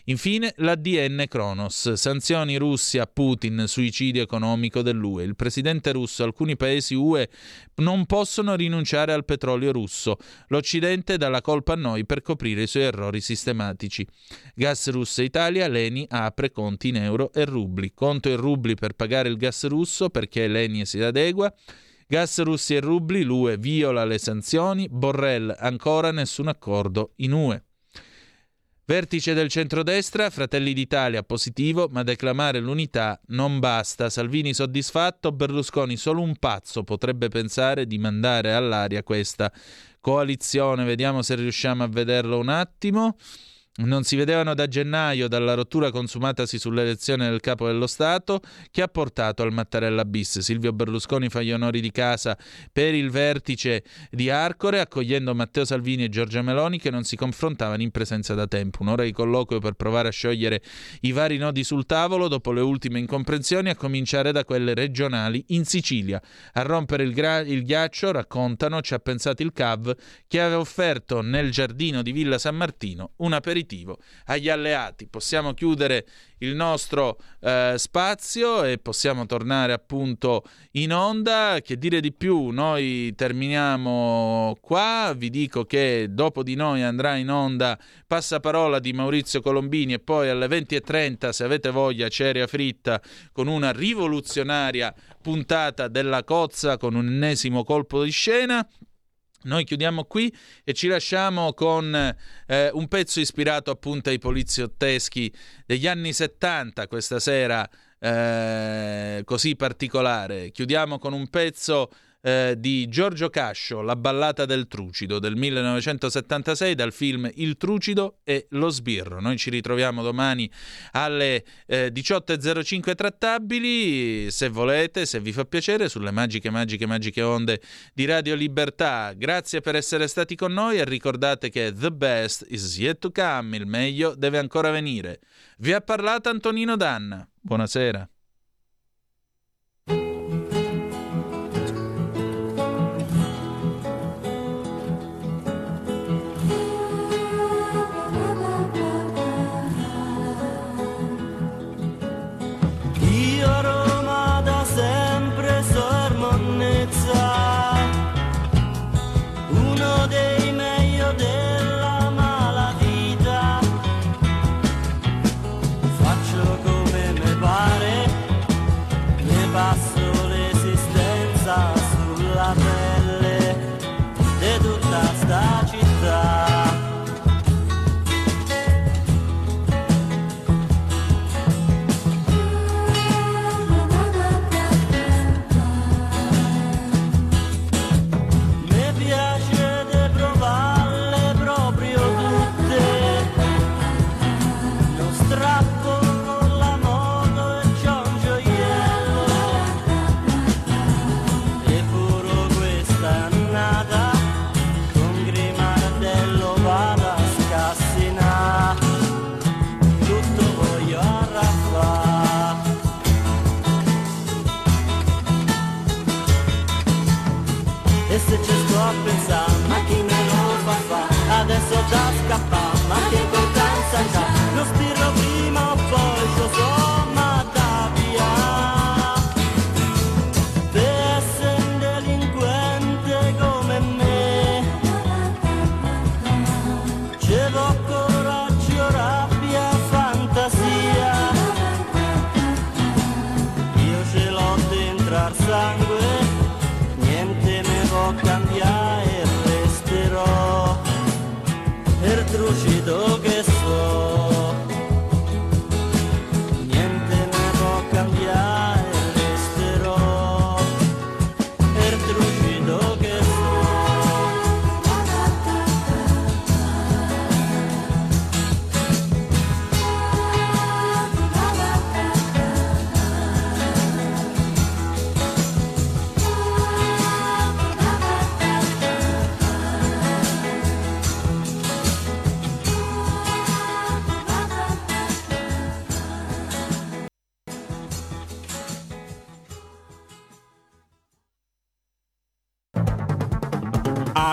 Infine l'ADN Kronos, sanzioni Russia, Putin, suicidio economico dell'UE. Il presidente russo, alcuni paesi UE non possono rinunciare al petrolio russo. L'Occidente dà la colpa a noi per coprire i suoi errori sistematici. Gas russo Italia, Leni apre conti in euro e rubli. Conto in rubli per pagare il gas russo perché Leni si adegua. Gas russi e rubli, l'UE viola le sanzioni, Borrell ancora nessun accordo in UE. Vertice del centrodestra, Fratelli d'Italia positivo, ma declamare l'unità non basta. Salvini soddisfatto, Berlusconi solo un pazzo potrebbe pensare di mandare all'aria questa coalizione. Vediamo se riusciamo a vederlo un attimo non si vedevano da gennaio dalla rottura consumatasi sull'elezione del capo dello Stato che ha portato al Mattarella bis. Silvio Berlusconi fa gli onori di casa per il vertice di Arcore, accogliendo Matteo Salvini e Giorgia Meloni che non si confrontavano in presenza da tempo. Un'ora di colloquio per provare a sciogliere i vari nodi sul tavolo dopo le ultime incomprensioni, a cominciare da quelle regionali in Sicilia. A rompere il, gra- il ghiaccio, raccontano, ci ha pensato il CAV che aveva offerto nel giardino di Villa San Martino un aperitivo aperitivo agli alleati. Possiamo chiudere il nostro eh, spazio e possiamo tornare appunto in onda. Che dire di più? Noi terminiamo qua. Vi dico che dopo di noi andrà in onda Passaparola di Maurizio Colombini e poi alle 20.30, se avete voglia, Ceria Fritta con una rivoluzionaria puntata della cozza con un ennesimo colpo di scena. Noi chiudiamo qui e ci lasciamo con eh, un pezzo ispirato appunto ai poliziotteschi degli anni 70 questa sera eh, così particolare. Chiudiamo con un pezzo eh, di Giorgio Cascio, La ballata del trucido del 1976 dal film Il trucido e lo sbirro. Noi ci ritroviamo domani alle eh, 18.05 trattabili, se volete, se vi fa piacere, sulle magiche, magiche, magiche onde di Radio Libertà. Grazie per essere stati con noi e ricordate che the best is yet to come, il meglio deve ancora venire. Vi ha parlato Antonino Danna. Buonasera.